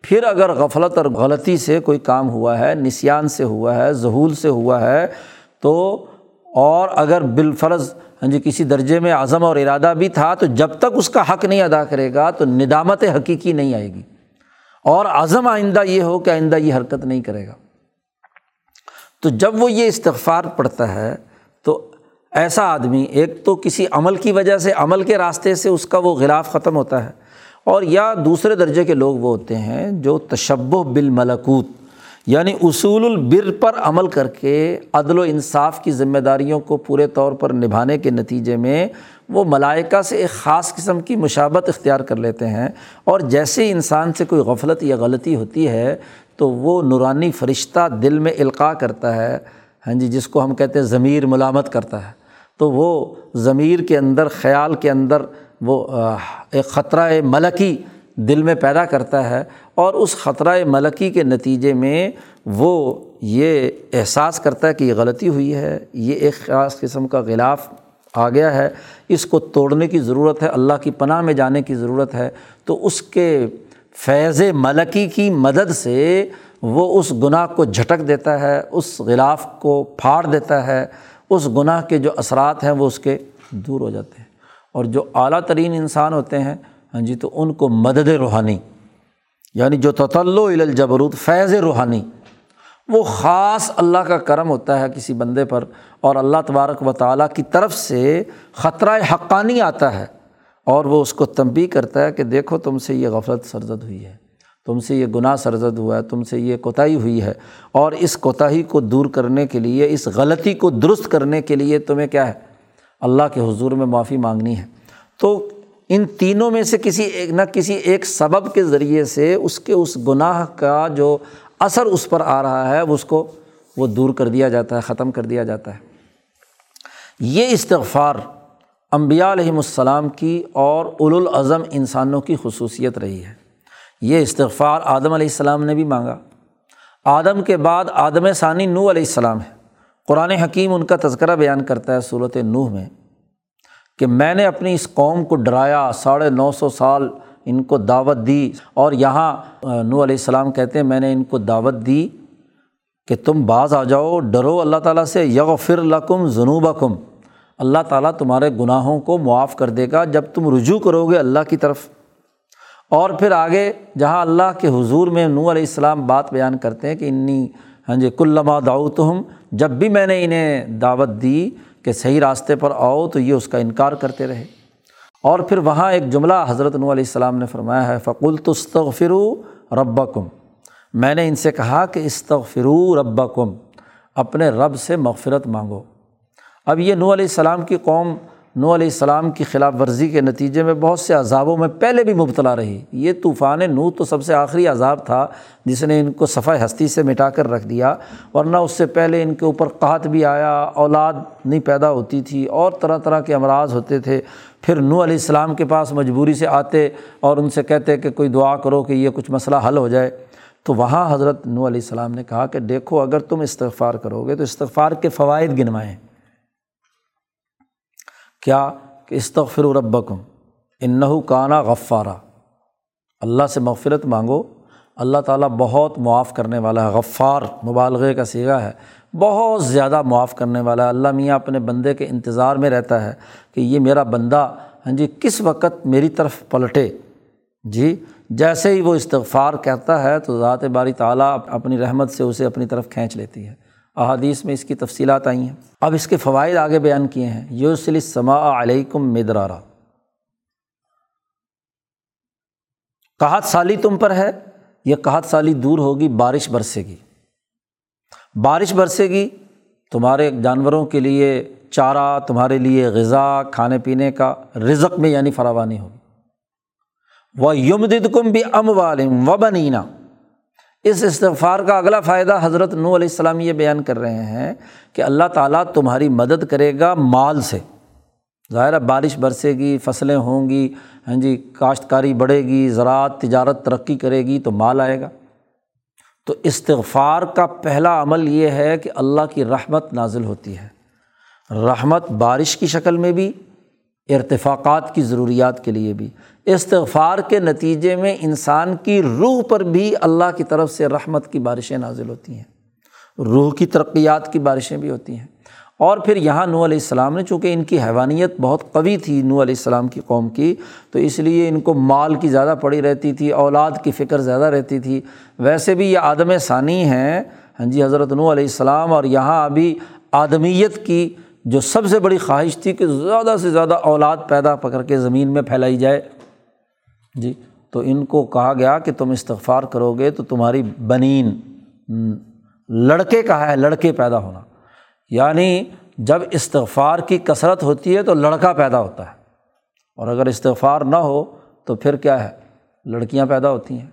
پھر اگر غفلت اور غلطی سے کوئی کام ہوا ہے، نسیان سے ہوا ہے، ظہول سے ہوا ہے، تو اور اگر بالفرض ہاں جی کسی درجے میں عزم اور ارادہ بھی تھا، تو جب تک اس کا حق نہیں ادا کرے گا، تو ندامت حقیقی نہیں آئے گی۔ اور عزم آئندہ یہ ہو کہ آئندہ یہ حرکت نہیں کرے گا۔ تو جب وہ یہ استغفار پڑتا ہے، تو ایسا آدمی، ایک تو کسی عمل کی وجہ سے، عمل کے راستے سے اس کا وہ غلاف ختم ہوتا ہے، اور یا دوسرے درجے کے لوگ وہ ہوتے ہیں جو تشب و بالملکوت یعنی اصول البر پر عمل کر کے عدل و انصاف کی ذمہ داریوں کو پورے طور پر نبھانے کے نتیجے میں وہ ملائکہ سے ایک خاص قسم کی مشابت اختیار کر لیتے ہیں، اور جیسے انسان سے کوئی غفلت یا غلطی ہوتی ہے تو وہ نورانی فرشتہ دل میں القاع کرتا ہے ہاں جی جس کو ہم کہتے ہیں ضمیر ملامت کرتا ہے۔ تو وہ ضمیر کے اندر، خیال کے اندر وہ ایک خطرہ ملکی دل میں پیدا کرتا ہے اور اس خطرہ ملکی کے نتیجے میں وہ یہ احساس کرتا ہے کہ یہ غلطی ہوئی ہے، یہ ایک خاص قسم کا غلاف آ گیا ہے، اس کو توڑنے کی ضرورت ہے، اللہ کی پناہ میں جانے کی ضرورت ہے۔ تو اس کے فیض ملکی کی مدد سے وہ اس گناہ کو جھٹک دیتا ہے، اس غلاف کو پھاڑ دیتا ہے۔ اس گناہ کے جو اثرات ہیں وہ اس کے دور ہو جاتے ہیں۔ اور جو اعلیٰ ترین انسان ہوتے ہیں ہاں جی تو ان کو مدد روحانی یعنی جو تطل الجبروت، فیض روحانی، وہ خاص اللہ کا کرم ہوتا ہے کسی بندے پر۔ اور اللہ تبارک و تعالیٰ کی طرف سے خطرہ حقانی آتا ہے اور وہ اس کو تنبی کرتا ہے کہ دیکھو تم سے یہ غفلت سرزد ہوئی ہے۔ تم سے یہ گناہ سرزد ہوا ہے، تم سے یہ کوتاہی ہوئی ہے اور اس کوتاہی کو دور کرنے کے لیے، اس غلطی کو درست کرنے کے لیے تمہیں کیا ہے؟ اللہ کے حضور میں معافی مانگنی ہے۔ تو ان تینوں میں سے کسی ایک، نہ کسی ایک سبب کے ذریعے سے اس کے اس گناہ کا جو اثر اس پر آ رہا ہے، اس کو وہ دور کر دیا جاتا ہے، ختم کر دیا جاتا ہے۔ یہ استغفار امبیا علیہم السلام کی اور الاظم انسانوں کی خصوصیت رہی ہے۔ یہ استغفار آدم علیہ السلام نے بھی مانگا۔ آدم کے بعد آدم ثانی نو علیہ السلام ہے۔ قرآن حکیم ان کا تذکرہ بیان کرتا ہے صورت نوح میں کہ میں نے اپنی اس قوم کو ڈرایا، ساڑھے نو سو سال ان کو دعوت دی اور یہاں نو علیہ السلام کہتے ہیں، میں نے ان کو دعوت دی کہ تم بعض آ جاؤ، ڈرو اللہ تعالیٰ سے یغ فر لکم جنوب کم اللہ تعالیٰ تمہارے گناہوں کو معاف کر دے گا۔ جب تم رجوع کرو گے اللہ کی طرف اور پھر آگے جہاں اللہ کے حضور میں نور علیہ السلام بات بیان کرتے ہیں کہ انی ہاں جی کلّہ دعوت ہم جب بھی میں نے انہیں دعوت دی کہ صحیح راستے پر آؤ تو یہ اس کا انکار کرتے رہے۔ اور پھر وہاں ایک جملہ حضرت نو علیہ السلام نے فرمایا ہے فقول تستغفرو رب میں نے ان سے کہا کہ استغفرو ربکم اپنے رب سے مغفرت مانگو۔ اب یہ نو علیہ السلام کی قوم نو علیہ السلام کی خلاف ورزی کے نتیجے میں بہت سے عذابوں میں پہلے بھی مبتلا رہی۔ یہ طوفان نو تو سب سے آخری عذاب تھا جس نے ان کو صفحہ ہستی سے مٹا کر رکھ دیا، ورنہ اس سے پہلے ان کے اوپر قحط بھی آیا، اولاد نہیں پیدا ہوتی تھی اور طرح طرح کے امراض ہوتے تھے۔ پھر نو علیہ السلام کے پاس مجبوری سے آتے اور ان سے کہتے کہ کوئی دعا کرو کہ یہ کچھ مسئلہ حل ہو جائے۔ تو وہاں حضرت نو علیہ السلام نے کہا کہ دیکھو، اگر تم استغفار کرو گے تو استغفار کے فوائد گنوائیں۔ کیا کہ استغفر ربکم انہو احادیث میں اس کی تفصیلات آئی ہیں۔ اب اس کے فوائد آگے بیان کیے ہیں۔ یوسلی سما علیکم مدرارا۔ کہات سالی تم پر ہے، یہ کہات سالی دور ہوگی، بارش برسے گی۔ بارش برسے گی، تمہارے جانوروں کے لیے چارہ، تمہارے لیے غذا، کھانے پینے کا رزق میں یعنی فراوانی ہوگی۔ وہ یم دد کم بھی ام والم و بنینا اس استغفار کا اگلا فائدہ حضرت نو علیہ السلام یہ بیان کر رہے ہیں کہ اللہ تعالیٰ تمہاری مدد کرے گا مال سے۔ ظاہر بارش برسے گی، فصلیں ہوں گی ہاں جی کاشتکاری بڑھے گی، زراعت، تجارت ترقی کرے گی تو مال آئے گا۔ تو استغفار کا پہلا عمل یہ ہے کہ اللہ کی رحمت نازل ہوتی ہے۔ رحمت بارش کی شکل میں بھی، ارتفاقات کی ضروریات کے لیے بھی۔ استغفار کے نتیجے میں انسان کی روح پر بھی اللہ کی طرف سے رحمت کی بارشیں نازل ہوتی ہیں۔ روح کی ترقیات کی بارشیں بھی ہوتی ہیں۔ اور پھر یہاں نو علیہ السلام نے چونکہ ان کی حیوانیت بہت قوی تھی نو علیہ السلام کی قوم کی، تو اس لیے ان کو مال کی زیادہ پڑی رہتی تھی، اولاد کی فکر زیادہ رہتی تھی۔ ویسے بھی یہ آدم ثانی ہیں۔ ہاں جی حضرت نو علیہ السلام اور یہاں ابھی آدمیت کی جو سب سے بڑی خواہش تھی کہ زیادہ سے زیادہ اولاد پیدا پکڑ کے زمین میں پھیلائی جائے۔ جی تو ان کو کہا گیا کہ تم استغفار کرو گے تو تمہاری بنین لڑکے کہا ہے، لڑکے پیدا ہونا۔ یعنی جب استغفار کی کثرت ہوتی ہے تو لڑکا پیدا ہوتا ہے۔ اور اگر استغفار نہ ہو تو پھر کیا ہے؟ لڑکیاں پیدا ہوتی ہیں۔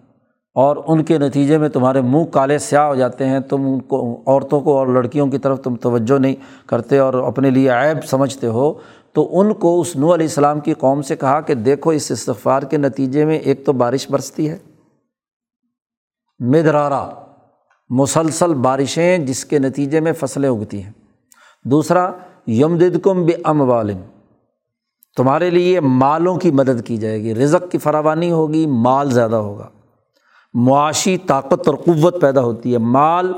اور ان کے نتیجے میں تمہارے منہ کالے سیاہ ہو جاتے ہیں۔ تم ان کو، عورتوں کو اور لڑکیوں کی طرف تم توجہ نہیں کرتے اور اپنے لیے عیب سمجھتے ہو۔ تو ان کو اس نو علیہ السلام کی قوم سے کہا کہ دیکھو، اس استغفار کے نتیجے میں ایک تو بارش برستی ہے۔ مدرارا مسلسل بارشیں جس کے نتیجے میں فصلیں اگتی ہیں۔ دوسرا یم کم بے ام والم تمہارے لیے مالوں کی مدد کی جائے گی، رزق کی فراوانی ہوگی، مال زیادہ ہوگا۔ معاشی طاقت اور قوت پیدا ہوتی ہے۔ مال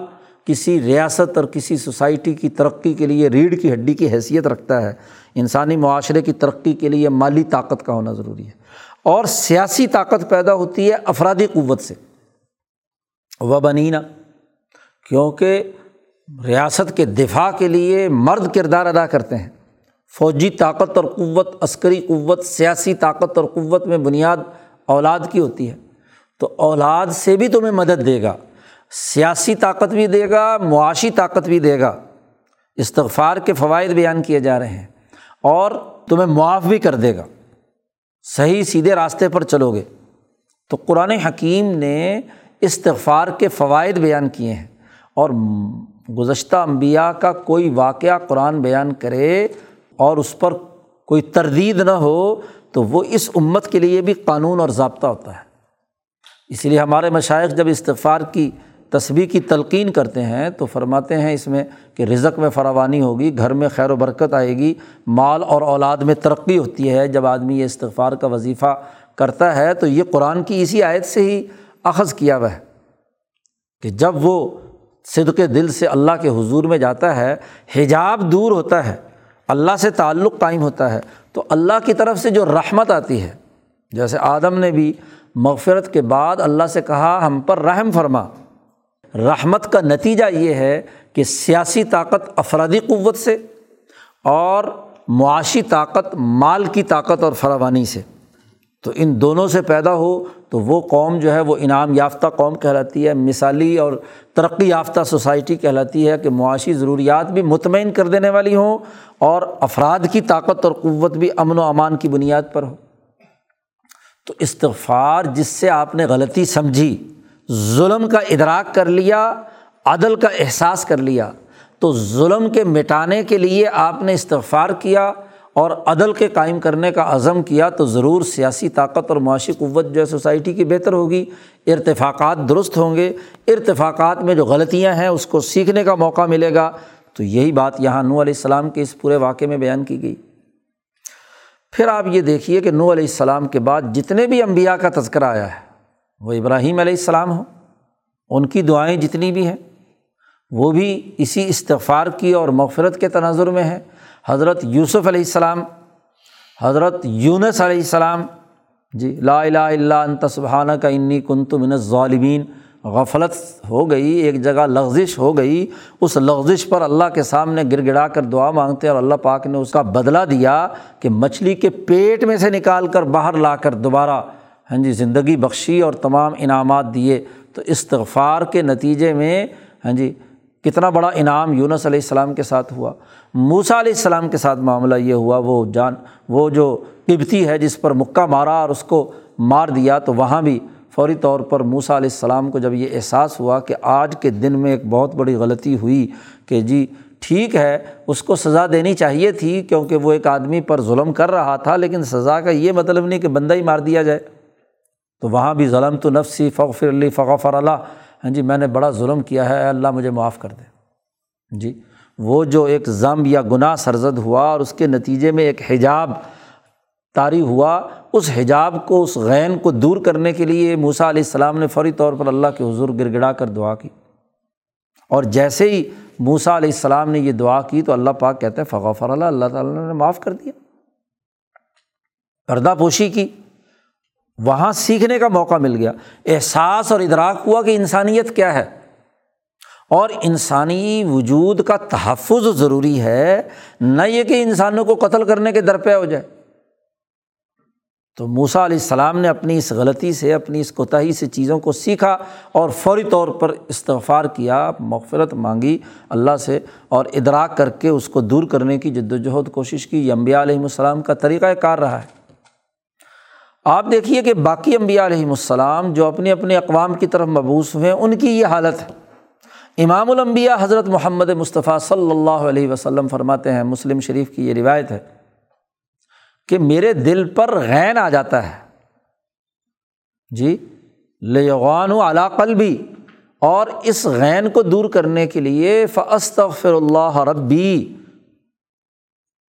کسی ریاست اور کسی سوسائٹی کی ترقی کے لیے ریڑھ کی ہڈی کی حیثیت رکھتا ہے۔ انسانی معاشرے کی ترقی کے لیے مالی طاقت کا ہونا ضروری ہے۔ اور سیاسی طاقت پیدا ہوتی ہے افرادی قوت سے۔ و بنینا کیونکہ ریاست کے دفاع کے لیے مرد کردار ادا کرتے ہیں۔ فوجی طاقت اور قوت، عسکری قوت، سیاسی طاقت اور قوت میں بنیاد اولاد کی ہوتی ہے۔ تو اولاد سے بھی تمہیں مدد دے گا۔ سیاسی طاقت بھی دے گا، معاشی طاقت بھی دے گا۔ استغفار کے فوائد بیان کیے جا رہے ہیں۔ اور تمہیں معاف بھی کر دے گا۔ صحیح سیدھے راستے پر چلو گے۔ تو قرآن حکیم نے استغفار کے فوائد بیان کیے ہیں اور گزشتہ انبیاء کا کوئی واقعہ قرآن بیان کرے اور اس پر کوئی تردید نہ ہو تو وہ اس امت کے لیے بھی قانون اور ضابطہ ہوتا ہے۔ اس لیے ہمارے مشائق جب استغفار کی تصویر کی تلقین کرتے ہیں تو فرماتے ہیں اس میں کہ رزق میں فراوانی ہوگی، گھر میں خیر و برکت آئے گی، مال اور اولاد میں ترقی ہوتی ہے، جب آدمی یہ استغفار کا وظیفہ کرتا ہے تو یہ قرآن کی اسی آیت سے ہی اخذ کیا ہوا ہے کہ جب وہ صدق دل سے اللہ کے حضور میں جاتا ہے، حجاب دور ہوتا ہے، اللہ سے تعلق قائم ہوتا ہے، تو اللہ کی طرف سے جو رحمت آتی ہے، جیسے آدم نے بھی مغفرت کے بعد اللہ سے کہا، ہم پر رحم فرما۔ رحمت کا نتیجہ یہ ہے کہ سیاسی طاقت افرادی قوت سے اور معاشی طاقت مال کی طاقت اور فراوانی سے۔ تو ان دونوں سے پیدا ہو تو وہ قوم جو ہے وہ انعام یافتہ قوم کہلاتی ہے، مثالی اور ترقی یافتہ سوسائٹی کہلاتی ہے کہ معاشی ضروریات بھی مطمئن کر دینے والی ہوں اور افراد کی طاقت اور قوت بھی امن و امان کی بنیاد پر ہو۔ تو استغفار جس سے آپ نے غلطی سمجھی ظلم کا ادراک کر لیا، عدل کا احساس کر لیا، تو ظلم کے مٹانے کے لیے آپ نے استغفار کیا اور عدل کے قائم کرنے کا عزم کیا تو ضرور سیاسی طاقت اور معاشی قوت جو ہے سوسائٹی کی بہتر ہوگی، ارتفاقات درست ہوں گے، ارتفاقات میں جو غلطیاں ہیں اس کو سیکھنے کا موقع ملے گا۔ تو یہی بات یہاں نو علیہ السلام کے اس پورے واقعے میں بیان کی گئی۔ پھر آپ یہ دیکھیے کہ نو علیہ السلام کے بعد جتنے بھی امبیا کا تذکرہ آیا ہے وہ ابراہیم علیہ السلام ہوں، ان کی دعائیں جتنی بھی ہیں، وہ بھی اسی استغفار کی اور مغفرت کے تناظر میں ہیں۔ حضرت یوسف علیہ السلام، حضرت یونس علیہ السلام جی لا الہ الا انت سبحانہ کا انی کنت من ظالمین غفلت ہو گئی، ایک جگہ لغزش ہو گئی، اس لغزش پر اللہ کے سامنے گر گڑا کر دعا مانگتے اور اللہ پاک نے اس کا بدلہ دیا کہ مچھلی کے پیٹ میں سے نکال کر باہر لا کر دوبارہ ہاں جی زندگی بخشی اور تمام انعامات دیے۔ تو استغفار کے نتیجے میں ہاں جی کتنا بڑا انعام یونس علیہ السلام کے ساتھ ہوا۔ موسا علیہ السلام کے ساتھ معاملہ یہ ہوا، وہ جان، وہ جو قبتی ہے جس پر مکہ مارا اور اس کو مار دیا، تو وہاں بھی فوری طور پر موسا علیہ السلام کو جب یہ احساس ہوا کہ آج کے دن میں ایک بہت بڑی غلطی ہوئی کہ جی ٹھیک ہے، اس کو سزا دینی چاہیے تھی کیونکہ وہ ایک آدمی پر ظلم کر رہا تھا، لیکن سزا کا یہ مطلب نہیں کہ بندہ ہی مار دیا جائے۔ تو وہاں بھی ظلم تو نفسی فغفر علی فغفر اللہ۔ ہاں جی میں نے بڑا ظلم کیا ہے اللہ مجھے معاف کر دے۔ ہاں جی وہ جو ایک ضم یا گناہ سرزد ہوا اور اس کے نتیجے میں ایک حجاب طاری ہوا، اس حجاب کو، اس غین کو دور کرنے کے لیے موسا علیہ السلام نے فوری طور پر اللہ کے حضور گر گڑا کر دعا کی۔ اور جیسے ہی موسا علیہ السلام نے یہ دعا کی تو اللہ پاک کہتے ہیں فغفر اللہ اللہ تعالیٰ نے معاف کر دیا۔ پردہ پوشی کی۔ وہاں سیکھنے کا موقع مل گیا۔ احساس اور ادراک ہوا کہ انسانیت کیا ہے۔ اور انسانی وجود کا تحفظ ضروری ہے، نہ یہ کہ انسانوں کو قتل کرنے کے درپے ہو جائے۔ تو موسا علیہ السلام نے اپنی اس غلطی سے، اپنی اس کوتاہی سے چیزوں کو سیکھا اور فوری طور پر استغفار کیا، مغفرت مانگی اللہ سے اور ادراک کر کے اس کو دور کرنے کی جد وجہد کوشش کی۔ امبیا علیہم السلام کا طریقۂ کار رہا ہے۔ آپ دیکھیے کہ باقی امبیا علیہم السلام جو اپنے اپنے اقوام کی طرف مبوس ہوئے ہیں، ان کی یہ حالت ہے۔ امام الانبیاء حضرت محمد مصطفیٰ صلی اللہ علیہ وسلم فرماتے ہیں، مسلم شریف کی یہ روایت ہے کہ میرے دل پر غین آ جاتا ہے۔ جی لغان و علاقل بھی اور اس غین کو دور کرنے کے لیے فستغفر اللہ ربی۔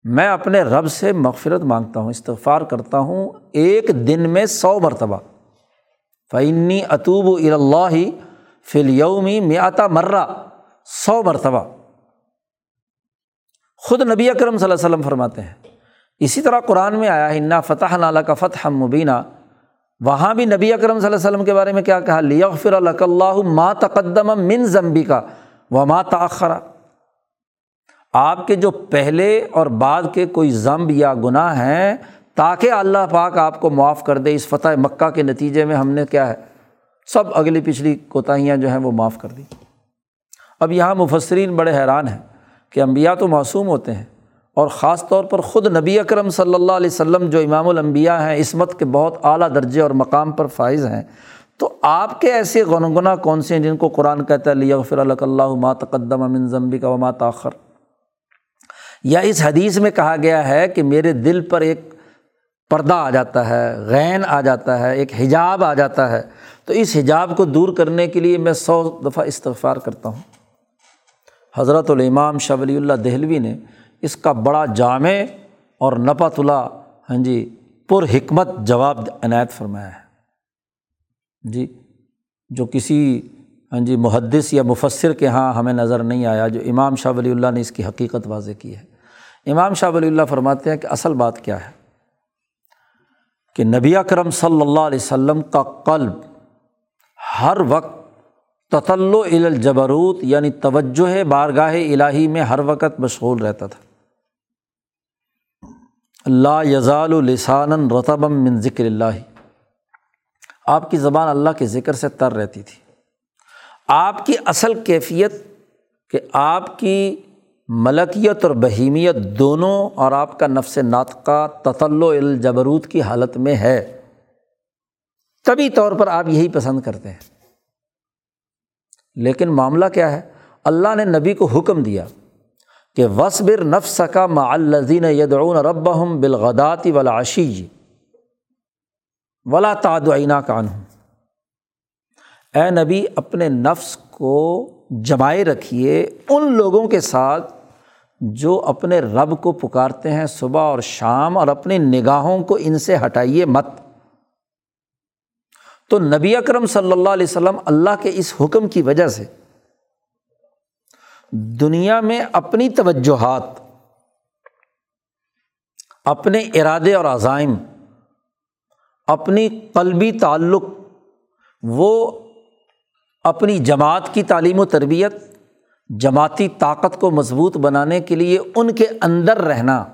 میں اپنے رب سے مغفرت مانگتا ہوں، استغفار کرتا ہوں ایک دن میں سو مرتبہ۔ فعنی اطوب الا فل یومی میاتا مرہ سو مرتبہ۔ خود نبی اکرم صلی اللہ علیہ وسلم فرماتے ہیں۔ اسی طرح قرآن میں آیا ہنا فتح نالا کا فتح مبینہ وہاں بھی نبی اکرم صلی اللہ علیہ وسلم کے بارے میں کیا کہا؟ لیغفر اللہ ما تقدم من ضمبی کا و ما تاخرا آپ کے جو پہلے اور بعد کے کوئی ضمب یا گناہ ہیں، تاکہ اللہ پاک آپ کو معاف کر دے، اس فتح مکہ کے نتیجے میں ہم نے کیا ہے؟ سب اگلی پچھلی کوتاہیاں جو ہیں وہ معاف کر دی۔ اب یہاں مفسرین بڑے حیران ہیں کہ امبیا تو معصوم ہوتے ہیں، اور خاص طور پر خود نبی اکرم صلی اللہ علیہ وسلم جو امام الانبیاء ہیں، عصمت کے بہت اعلیٰ درجے اور مقام پر فائز ہیں۔ تو آپ کے ایسے غنگنا کون سے ہیں جن کو قرآن کہتا ہے، لیغفر اللہ ما تقدم امن ضمبی کا وما تاخر؟ یا اس حدیث میں کہا گیا ہے کہ میرے دل پر ایک پردہ آ جاتا ہے، غین آ جاتا ہے، ایک حجاب آ جاتا ہے۔ تو اس حجاب کو دور کرنے کے لیے میں سو دفعہ استغفار کرتا ہوں۔ حضرت الامام شاہ ولی اللہ دہلوی نے اس کا بڑا جامع اور نپت اللہ ہاں جی پر حکمت جواب عنایت فرمایا ہے۔ جی جو کسی ہاں جی محدث یا مفصر کے یہاں ہمیں نظر نہیں آیا، جو امام شاہ ولی اللہ نے اس کی حقیقت واضح کی ہے۔ امام شاہ ولی اللہ فرماتے ہیں کہ اصل بات کیا ہے؟ کہ نبی اکرم صلی اللہ علیہ وسلم کا قلب ہر وقت تطل الجبروت یعنی توجہ بارگاہ الہی میں ہر وقت مشغول رہتا تھا۔ اللہ یزال السان رتبم من ذکر اللہ۔ آپ کی زبان اللہ کے ذکر سے تر رہتی تھی۔ آپ کی اصل کیفیت کہ آپ کی ملکیت اور بہیمیت دونوں اور آپ کا نفس ناطقہ تطل الجبروت کی حالت میں ہے۔ طبی طور پر آپ یہی پسند کرتے ہیں۔ لیکن معاملہ کیا ہے؟ اللہ نے نبی کو حکم دیا کہ وصبر نفس کا معلزین یدعون رب ہم بالغداتی ولاشی ولا تعدعینہ کان ہوں اے نبی، اپنے نفس کو جمائے رکھیے ان لوگوں کے ساتھ جو اپنے رب کو پکارتے ہیں صبح اور شام اور اپنی نگاہوں کو ان سے ہٹائیے مت۔ تو نبی اکرم صلی اللہ علیہ وسلم اللہ کے اس حکم کی وجہ سے دنیا میں اپنی توجہات، اپنے ارادے اور عزائم، اپنی قلبی تعلق، وہ اپنی جماعت کی تعلیم و تربیت جماعتی طاقت کو مضبوط بنانے کے لیے ان کے اندر رہنا۔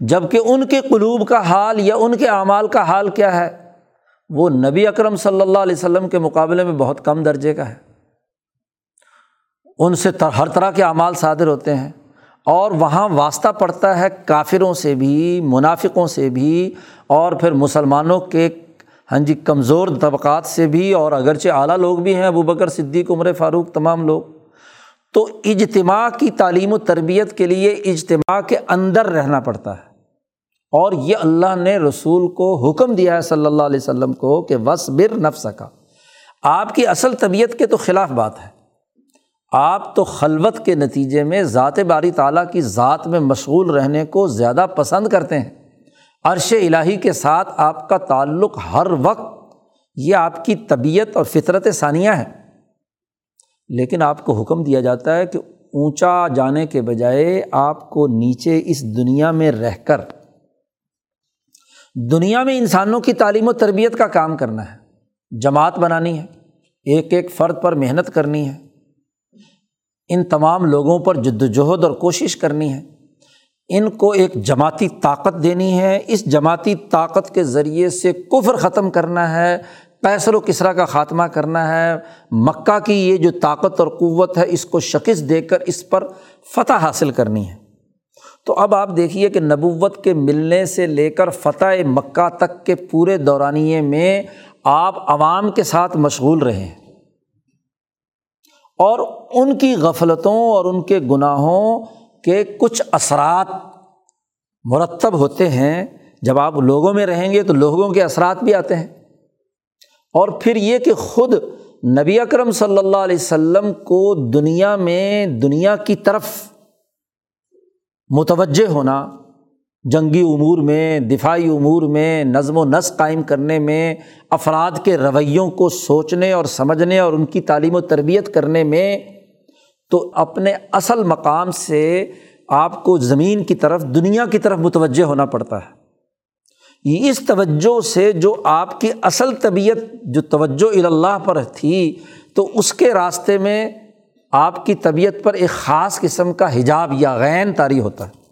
جبکہ ان کے قلوب کا حال یا ان کے اعمال کا حال کیا ہے، وہ نبی اکرم صلی اللہ علیہ وسلم کے مقابلے میں بہت کم درجے کا ہے۔ ان سے ہر طرح کے اعمال صادر ہوتے ہیں اور وہاں واسطہ پڑتا ہے کافروں سے بھی، منافقوں سے بھی اور پھر مسلمانوں کے ہاں جی کمزور طبقات سے بھی اور اگرچہ اعلیٰ لوگ بھی ہیں ابو بکر صدیق، عمر فاروق، تمام لوگ۔ تو اجتماع کی تعلیم و تربیت کے لیے اجتماع کے اندر رہنا پڑتا ہے۔ اور یہ اللہ نے رسول کو حکم دیا ہے صلی اللہ علیہ وسلم کو کہ وس بر نفس کا آپ کی اصل طبیعت کے تو خلاف بات ہے۔ آپ تو خلوت کے نتیجے میں ذات باری تعالیٰ کی ذات میں مشغول رہنے کو زیادہ پسند کرتے ہیں۔ عرش الٰہی کے ساتھ آپ کا تعلق ہر وقت یہ آپ کی طبیعت اور فطرت ثانیہ ہے۔ لیکن آپ کو حکم دیا جاتا ہے کہ اونچا جانے کے بجائے آپ کو نیچے اس دنیا میں رہ کر، دنیا میں انسانوں کی تعلیم و تربیت کا کام کرنا ہے۔ جماعت بنانی ہے، ایک ایک فرد پر محنت کرنی ہے۔ ان تمام لوگوں پر جد وجہد اور کوشش کرنی ہے۔ ان کو ایک جماعتی طاقت دینی ہے۔ اس جماعتی طاقت کے ذریعے سے کفر ختم کرنا ہے پیسر و کسرا کا خاتمہ کرنا ہے۔ مکہ کی یہ جو طاقت اور قوت ہے، اس کو شکست دے کر اس پر فتح حاصل کرنی ہے۔ تو اب آپ دیکھیے کہ نبوت کے ملنے سے لے کر فتح مکہ تک کے پورے دورانیے میں آپ عوام کے ساتھ مشغول رہے۔ ہیں اور ان کی غفلتوں اور ان کے گناہوں کے کچھ اثرات مرتب ہوتے ہیں۔ جب آپ لوگوں میں رہیں گے تو لوگوں کے اثرات بھی آتے ہیں۔ اور پھر یہ کہ خود نبی اکرم صلی اللہ علیہ وسلم کو دنیا میں دنیا کی طرف متوجہ ہونا، جنگی امور میں، دفاعی امور میں، نظم و نسق قائم کرنے میں، افراد کے رویوں کو سوچنے اور سمجھنے اور ان کی تعلیم و تربیت کرنے میں تو اپنے اصل مقام سے آپ کو زمین کی طرف، دنیا کی طرف متوجہ ہونا پڑتا ہے۔ اس توجہ سے جو آپ کی اصل طبیعت، جو توجہ اللہ پر تھی، تو اس کے راستے میں آپ کی طبیعت پر ایک خاص قسم کا حجاب یا غین طاری ہوتا ہے۔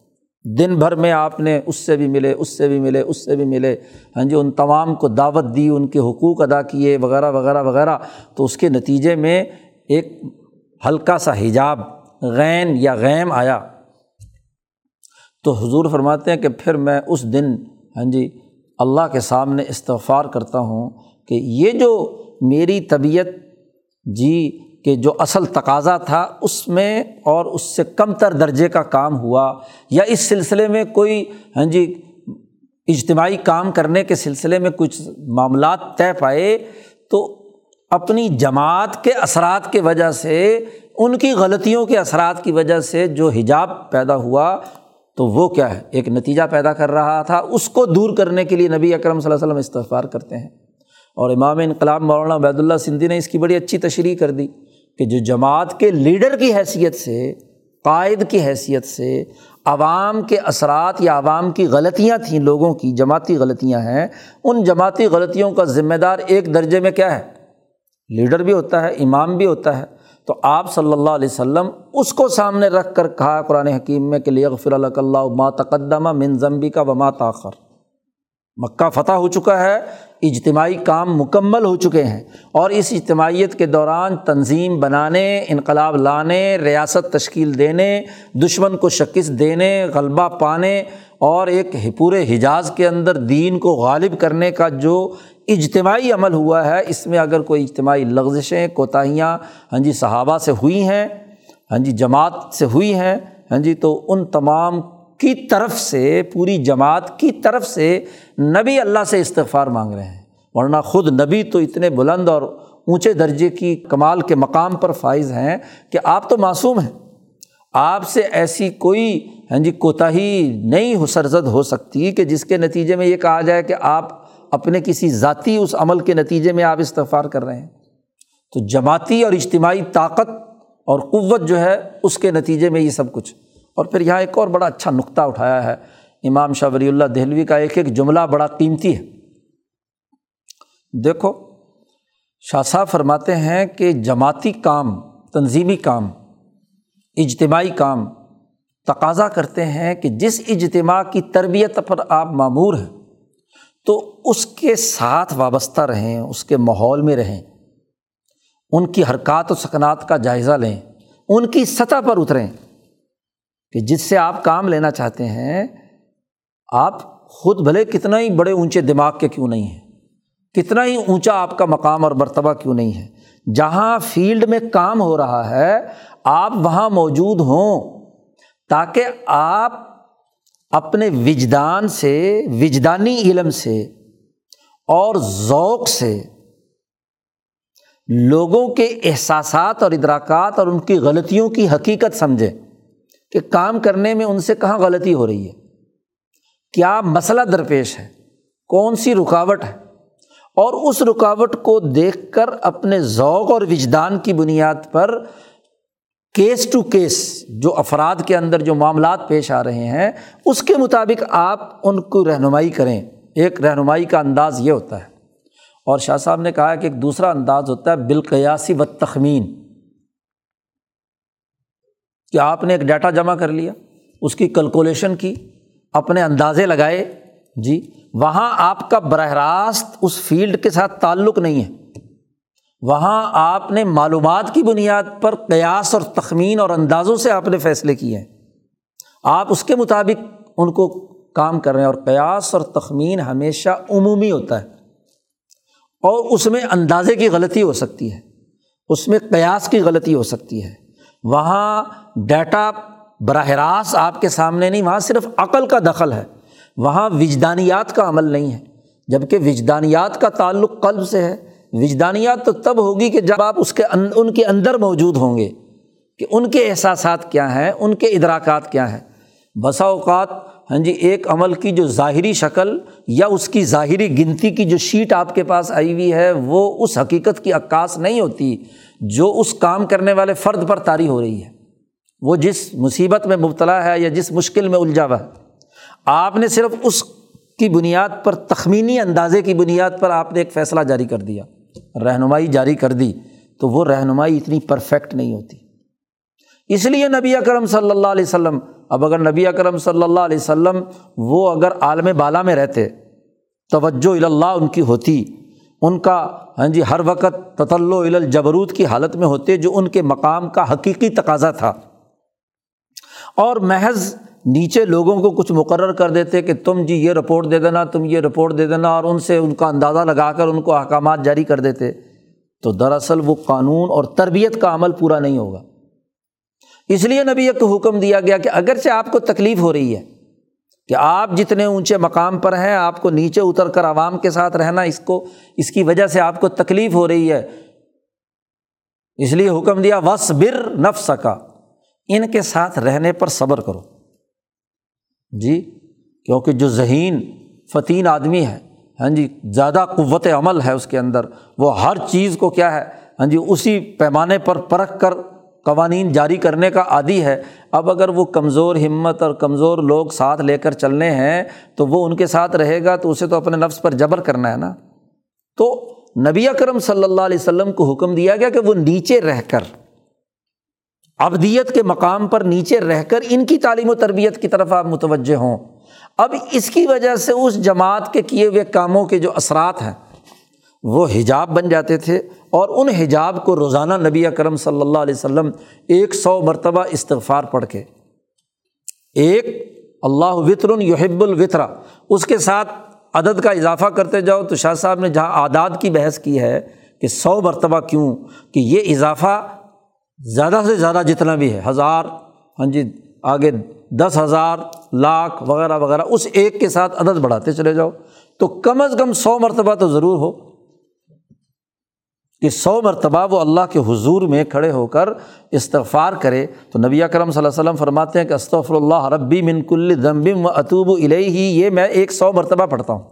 دن بھر میں آپ نے اس سے بھی ملے، اس سے بھی ملے، اس سے بھی ملے ہاں جی ان تمام کو دعوت دی، ان کے حقوق ادا کیے، وغیرہ وغیرہ وغیرہ، تو اس کے نتیجے میں ایک ہلکا سا حجاب، غین یا غیم آیا۔ تو حضور فرماتے ہیں کہ پھر میں اس دن ہاں جی اللہ کے سامنے استغفار کرتا ہوں کہ یہ جو میری طبیعت جی کہ جو اصل تقاضا تھا، اس میں اور اس سے کم تر درجے کا کام ہوا یا اس سلسلے میں کوئی ہاں جی اجتماعی کام کرنے کے سلسلے میں کچھ معاملات طے پائے، تو اپنی جماعت کے اثرات کے وجہ سے، ان کی غلطیوں کے اثرات کی وجہ سے جو حجاب پیدا ہوا، تو وہ کیا ہے؟ ایک نتیجہ پیدا کر رہا تھا۔ اس کو دور کرنے کے لیے نبی اکرم صلی اللہ علیہ وسلم استغفار کرتے ہیں۔ اور امام انقلاب مولانا عبید اللہ سندھی نے اس کی بڑی اچھی تشریح کر دی کہ جو جماعت کے لیڈر کی حیثیت سے، قائد کی حیثیت سے عوام کے اثرات یا عوام کی غلطیاں تھیں، لوگوں کی جماعتی غلطیاں ہیں، ان جماعتی غلطیوں کا ذمہ دار ایک درجے میں کیا ہے؟ لیڈر بھی ہوتا ہے، امام بھی ہوتا ہے، تو آپ صلی اللہ علیہ وسلم اس کو سامنے رکھ کر کہا قرآن حکیم میں کہ لیغفر اللہ اللہ ما تقدمہ من ضمبی کا وما تاخر۔ مکہ فتح ہو چکا ہے، اجتماعی کام مکمل ہو چکے ہیں اور اس اجتماعیت کے دوران تنظیم بنانے، انقلاب لانے، ریاست تشکیل دینے، دشمن کو شکست دینے، غلبہ پانے اور ایک پورے حجاز کے اندر دین کو غالب کرنے کا جو اجتماعی عمل ہوا ہے، اس میں اگر کوئی اجتماعی لغزشیں، کوتاہیاں ہاں جی صحابہ سے ہوئی ہیں ہاں جی جماعت سے ہوئی ہیں ہاں جی تو ان تمام کی طرف سے، پوری جماعت کی طرف سے نبی اللہ سے استغفار مانگ رہے ہیں۔ ورنہ خود نبی تو اتنے بلند اور اونچے درجے کی کمال کے مقام پر فائز ہیں کہ آپ تو معصوم ہیں۔ آپ سے ایسی کوئی ہاں جی کوتاہی نہیں سرزد ہو سکتی کہ جس کے نتیجے میں یہ کہا جائے کہ آپ اپنے کسی ذاتی اس عمل کے نتیجے میں آپ استغفار کر رہے ہیں۔ تو جماعتی اور اجتماعی طاقت اور قوت جو ہے، اس کے نتیجے میں یہ سب کچھ۔ اور پھر یہاں ایک اور بڑا اچھا نقطہ اٹھایا ہے۔ امام شاہ ولی اللہ دہلوی کا ایک ایک جملہ بڑا قیمتی ہے۔ دیکھو، شاہ صاحب فرماتے ہیں کہ جماعتی کام، تنظیمی کام اجتماعی کام تقاضا کرتے ہیں کہ جس اجتماع کی تربیت پر آپ معمور ہیں، تو اس کے ساتھ وابستہ رہیں، اس کے ماحول میں رہیں، ان کی حرکات و سکنات کا جائزہ لیں، ان کی سطح پر اتریں کہ جس سے آپ کام لینا چاہتے ہیں، آپ خود بھلے کتنا ہی بڑے اونچے دماغ کے کیوں نہیں ہیں؟ کتنا ہی اونچا آپ کا مقام اور مرتبہ کیوں نہیں ہے؟ جہاں فیلڈ میں کام ہو رہا ہے آپ وہاں موجود ہوں تاکہ آپ اپنے وجدان سے، وجدانی علم سے اور ذوق سے لوگوں کے احساسات اور ادراکات اور ان کی غلطیوں کی حقیقت سمجھیں کہ کام کرنے میں ان سے کہاں غلطی ہو رہی ہے۔ کیا مسئلہ درپیش ہے؟ کون سی رکاوٹ ہے؟ اور اس رکاوٹ کو دیکھ کر اپنے ذوق اور وجدان کی بنیاد پر کیس ٹو کیس جو افراد کے اندر جو معاملات پیش آ رہے ہیں، اس کے مطابق آپ ان کو رہنمائی کریں۔ ایک رہنمائی کا انداز یہ ہوتا ہے۔ اور شاہ صاحب نے کہا کہ ایک دوسرا انداز ہوتا ہے بالقیاسی و تخمین کہ آپ نے ایک ڈیٹا جمع کر لیا، اس کی کیلکولیشن کی، اپنے اندازے لگائے۔ جی وہاں آپ کا براہ راست اس فیلڈ کے ساتھ تعلق نہیں ہے۔ وہاں آپ نے معلومات کی بنیاد پر قیاس اور تخمین اور اندازوں سے آپ نے فیصلے کیے ہیں۔ آپ اس کے مطابق ان کو کام کر رہے ہیں اور قیاس اور تخمین ہمیشہ عمومی ہوتا ہے۔ اور اس میں اندازے کی غلطی ہو سکتی ہے۔ اس میں قیاس کی غلطی ہو سکتی ہے۔ وہاں ڈیٹا براہ راست آپ کے سامنے نہیں، وہاں صرف عقل کا دخل ہے۔ وہاں وجدانیات کا عمل نہیں ہے جبکہ وجدانیات کا تعلق قلب سے ہے۔ وجدانیات تو تب ہوگی کہ جب آپ اس کے ان کے اندر موجود ہوں گے کہ ان کے احساسات کیا ہیں، ان کے ادراکات کیا ہیں۔ بسا اوقات ہاں جی ایک عمل کی جو ظاہری شکل یا اس کی ظاہری گنتی کی جو شیٹ آپ کے پاس آئی ہوئی ہے، وہ اس حقیقت کی عکاس نہیں ہوتی جو اس کام کرنے والے فرد پر طاری ہو رہی ہے۔ وہ جس مصیبت میں مبتلا ہے یا جس مشکل میں الجھا ہوا ہے، آپ نے صرف اس کی بنیاد پر تخمینی اندازے کی بنیاد پر آپ نے ایک فیصلہ جاری کر دیا۔ رہنمائی جاری کر دی تو وہ رہنمائی اتنی پرفیکٹ نہیں ہوتی۔ اس لیے نبی اکرم صلی اللہ علیہ وسلم، اب اگر نبی اکرم صلی اللہ علیہ وسلم وہ اگر عالم بالا میں رہتے، توجہ اللہ ان کی ہوتی۔ ان کا ہاں جی ہر وقت تطل الجبروت کی حالت میں ہوتے جو ان کے مقام کا حقیقی تقاضا تھا۔ اور محض نیچے لوگوں کو کچھ مقرر کر دیتے کہ تم جی یہ رپورٹ دے دینا، تم یہ رپورٹ دے دینا، اور ان سے ان کا اندازہ لگا کر ان کو احکامات جاری کر دیتے۔ تو دراصل وہ قانون اور تربیت کا عمل پورا نہیں ہوگا۔ اس لیے نبی کو حکم دیا گیا کہ اگرچہ آپ کو تکلیف ہو رہی ہے کہ آپ جتنے اونچے مقام پر ہیں، آپ کو نیچے اتر کر عوام کے ساتھ رہنا اس کو، اس کی وجہ سے آپ کو تکلیف ہو رہی ہے۔ اس لیے حکم دیا وس بر نف سکا ان کے ساتھ رہنے پر صبر کرو۔ جی کیونکہ جو ذہین فتین آدمی ہے ہاں جی زیادہ قوت عمل ہے اس کے اندر، وہ ہر چیز کو کیا ہے ہاں جی اسی پیمانے پر پرکھ کر قوانین جاری کرنے کا عادی ہے۔ اب اگر وہ کمزور ہمت اور کمزور لوگ ساتھ لے کر چلنے ہیں، تو وہ ان کے ساتھ رہے گا، تو اسے تو اپنے نفس پر جبر کرنا ہے نا۔ تو نبی اکرم صلی اللہ علیہ وسلم کو حکم دیا گیا کہ وہ نیچے رہ کر ابدیت کے مقام پر نیچے رہ کر ان کی تعلیم و تربیت کی طرف آپ متوجہ ہوں۔ اب اس کی وجہ سے اس جماعت کے کیے ہوئے کاموں کے جو اثرات ہیں، وہ حجاب بن جاتے تھے اور ان حجاب کو روزانہ نبی اکرم صلی اللہ علیہ وسلم ایک سو مرتبہ استغفار پڑھ کے۔ ایک، اللہ وطر یحب الوطرا اس کے ساتھ عدد کا اضافہ کرتے جاؤ تو شاہ صاحب نے جہاں اعداد کی بحث کی ہے کہ سو مرتبہ کیوں؟ کہ یہ اضافہ زیادہ سے زیادہ جتنا بھی ہے، ہزار ہاں جی آگے دس ہزار، لاکھ وغیرہ وغیرہ، اس ایک کے ساتھ عدد بڑھاتے چلے جاؤ۔ تو کم از کم سو مرتبہ تو ضرور ہو کہ سو مرتبہ وہ اللہ کے حضور میں کھڑے ہو کر استغفار کرے۔ تو نبی کرم صلی اللہ علیہ وسلم فرماتے ہیں کہ استغفر اللہ ربی من کل ذنبم و اطوب ہی یہ میں ایک سو مرتبہ پڑھتا ہوں۔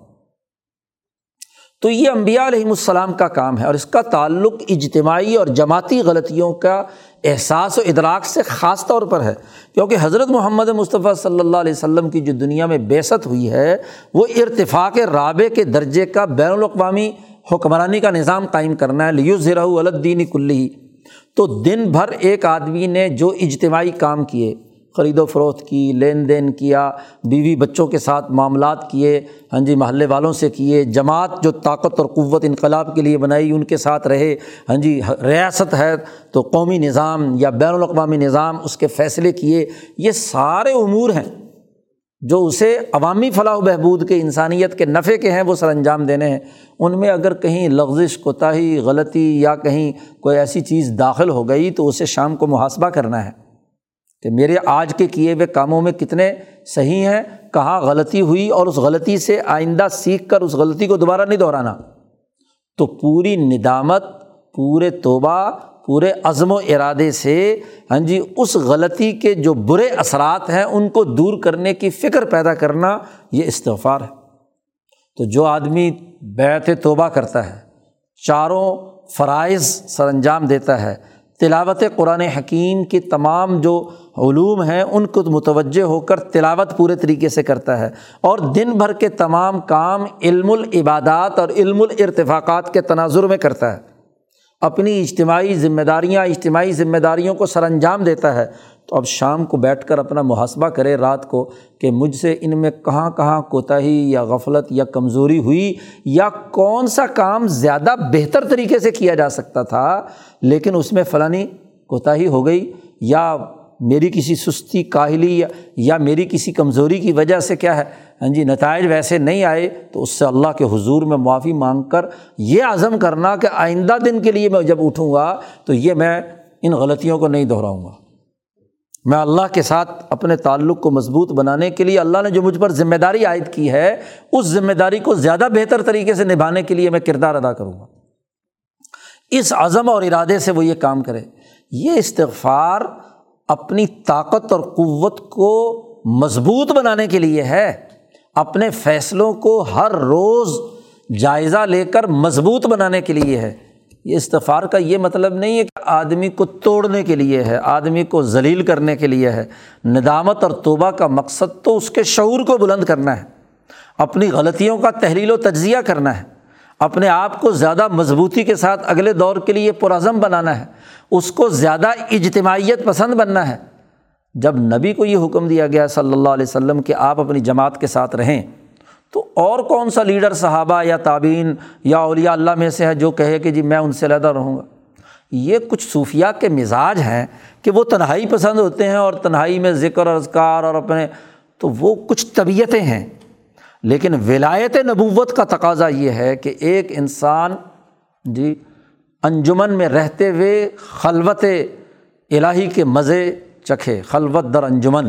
تو یہ امبیا علیہم السلام کا کام ہے اور اس کا تعلق اجتماعی اور جماعتی غلطیوں کا احساس و ادراک سے خاص طور پر ہے، کیونکہ حضرت محمد مصطفیٰ صلی اللہ علیہ وسلم کی جو دنیا میں بیست ہوئی ہے، وہ ارتفاق رابع کے درجے کا بین الاقوامی حکمرانی کا نظام قائم کرنا ہے لیو ذرا الدین کلی۔ تو دن بھر ایک آدمی نے جو اجتماعی کام کیے خرید و فروخت کی، لین دین کیا، بیوی بچوں کے ساتھ معاملات کیے ہاں جی محلے والوں سے کیے، جماعت جو طاقت اور قوت انقلاب کے لیے بنائی ان کے ساتھ رہے ہاں جی ریاست ہے تو قومی نظام یا بین الاقوامی نظام اس کے فیصلے کیے، یہ سارے امور ہیں جو اسے عوامی فلاح و بہبود کے، انسانیت کے نفع کے ہیں، وہ سر انجام دینے ہیں۔ ان میں اگر کہیں لغزش، کوتاہی، غلطی یا کہیں کوئی ایسی چیز داخل ہو گئی تو اسے شام کو محاسبہ کرنا ہے۔ کہ میرے آج کے کیے ہوئے کاموں میں کتنے صحیح ہیں، کہاں غلطی ہوئی اور اس غلطی سے آئندہ سیکھ کر اس غلطی کو دوبارہ نہیں دہرانا۔ تو پوری ندامت، پورے توبہ، پورے عزم و ارادے سے ہاں جی اس غلطی کے جو برے اثرات ہیں، ان کو دور کرنے کی فکر پیدا کرنا یہ استغفار ہے۔ تو جو آدمی بیت توبہ کرتا ہے، چاروں فرائض سر انجام دیتا ہے تلاوت قرآن حکیم کی تمام جو علوم ہیں، ان کو متوجہ ہو کر تلاوت پورے طریقے سے کرتا ہے۔ اور دن بھر کے تمام کام علم العبادات اور علم الارتفاقات کے تناظر میں کرتا ہے۔ اپنی اجتماعی ذمہ داریاں، اجتماعی ذمہ داریوں کو سر انجام دیتا ہے۔ تو اب شام کو بیٹھ کر اپنا محاسبہ کرے رات کو کہ مجھ سے ان میں کہاں کہاں کوتاہی یا غفلت یا کمزوری ہوئی یا کون سا کام زیادہ بہتر طریقے سے کیا جا سکتا تھا، لیکن اس میں فلانی کوتاہی ہو گئی یا میری کسی سستی کاہلی یا یا میری کسی کمزوری کی وجہ سے کیا ہے؟ ہاں جی نتائج ویسے نہیں آئے تو اس سے اللہ کے حضور میں معافی مانگ کر یہ عزم کرنا کہ آئندہ دن کے لیے میں جب اٹھوں گا تو یہ میں ان غلطیوں کو نہیں دہراؤں گا۔ میں اللہ کے ساتھ اپنے تعلق کو مضبوط بنانے کے لیے اللہ نے جو مجھ پر ذمہ داری عائد کی ہے، اس ذمہ داری کو زیادہ بہتر طریقے سے نبھانے کے لیے میں کردار ادا کروں گا۔ اس عزم اور ارادے سے وہ یہ کام کرے۔ یہ استغفار اپنی طاقت اور قوت کو مضبوط بنانے کے لیے ہے۔ اپنے فیصلوں کو ہر روز جائزہ لے کر مضبوط بنانے کے لیے ہے۔ یہ استفار کا یہ مطلب نہیں ہے کہ آدمی کو توڑنے کے لیے ہے، آدمی کو ذلیل کرنے کے لیے ہے۔ ندامت اور توبہ کا مقصد تو اس کے شعور کو بلند کرنا ہے۔ اپنی غلطیوں کا تحلیل و تجزیہ کرنا ہے۔ اپنے آپ کو زیادہ مضبوطی کے ساتھ اگلے دور کے لیے پرعزم بنانا ہے۔ اس کو زیادہ اجتماعیت پسند بننا ہے۔ جب نبی کو یہ حکم دیا گیا صلی اللہ علیہ وسلم کہ آپ اپنی جماعت کے ساتھ رہیں تو اور کون سا لیڈر، صحابہ یا تعبین یا اولیاء اللہ میں سے ہے جو کہے کہ جی میں ان سے علیحدہ رہوں گا؟ یہ کچھ صوفیہ کے مزاج ہیں کہ وہ تنہائی پسند ہوتے ہیں اور تنہائی میں ذکر، اذکار اور اپنے، تو وہ کچھ طبیعتیں ہیں۔ لیکن ولایت نبوت کا تقاضا یہ ہے کہ ایک انسان جی انجمن میں رہتے ہوئے خلوت الہی کے مزے چکھے، خلوت در انجمن۔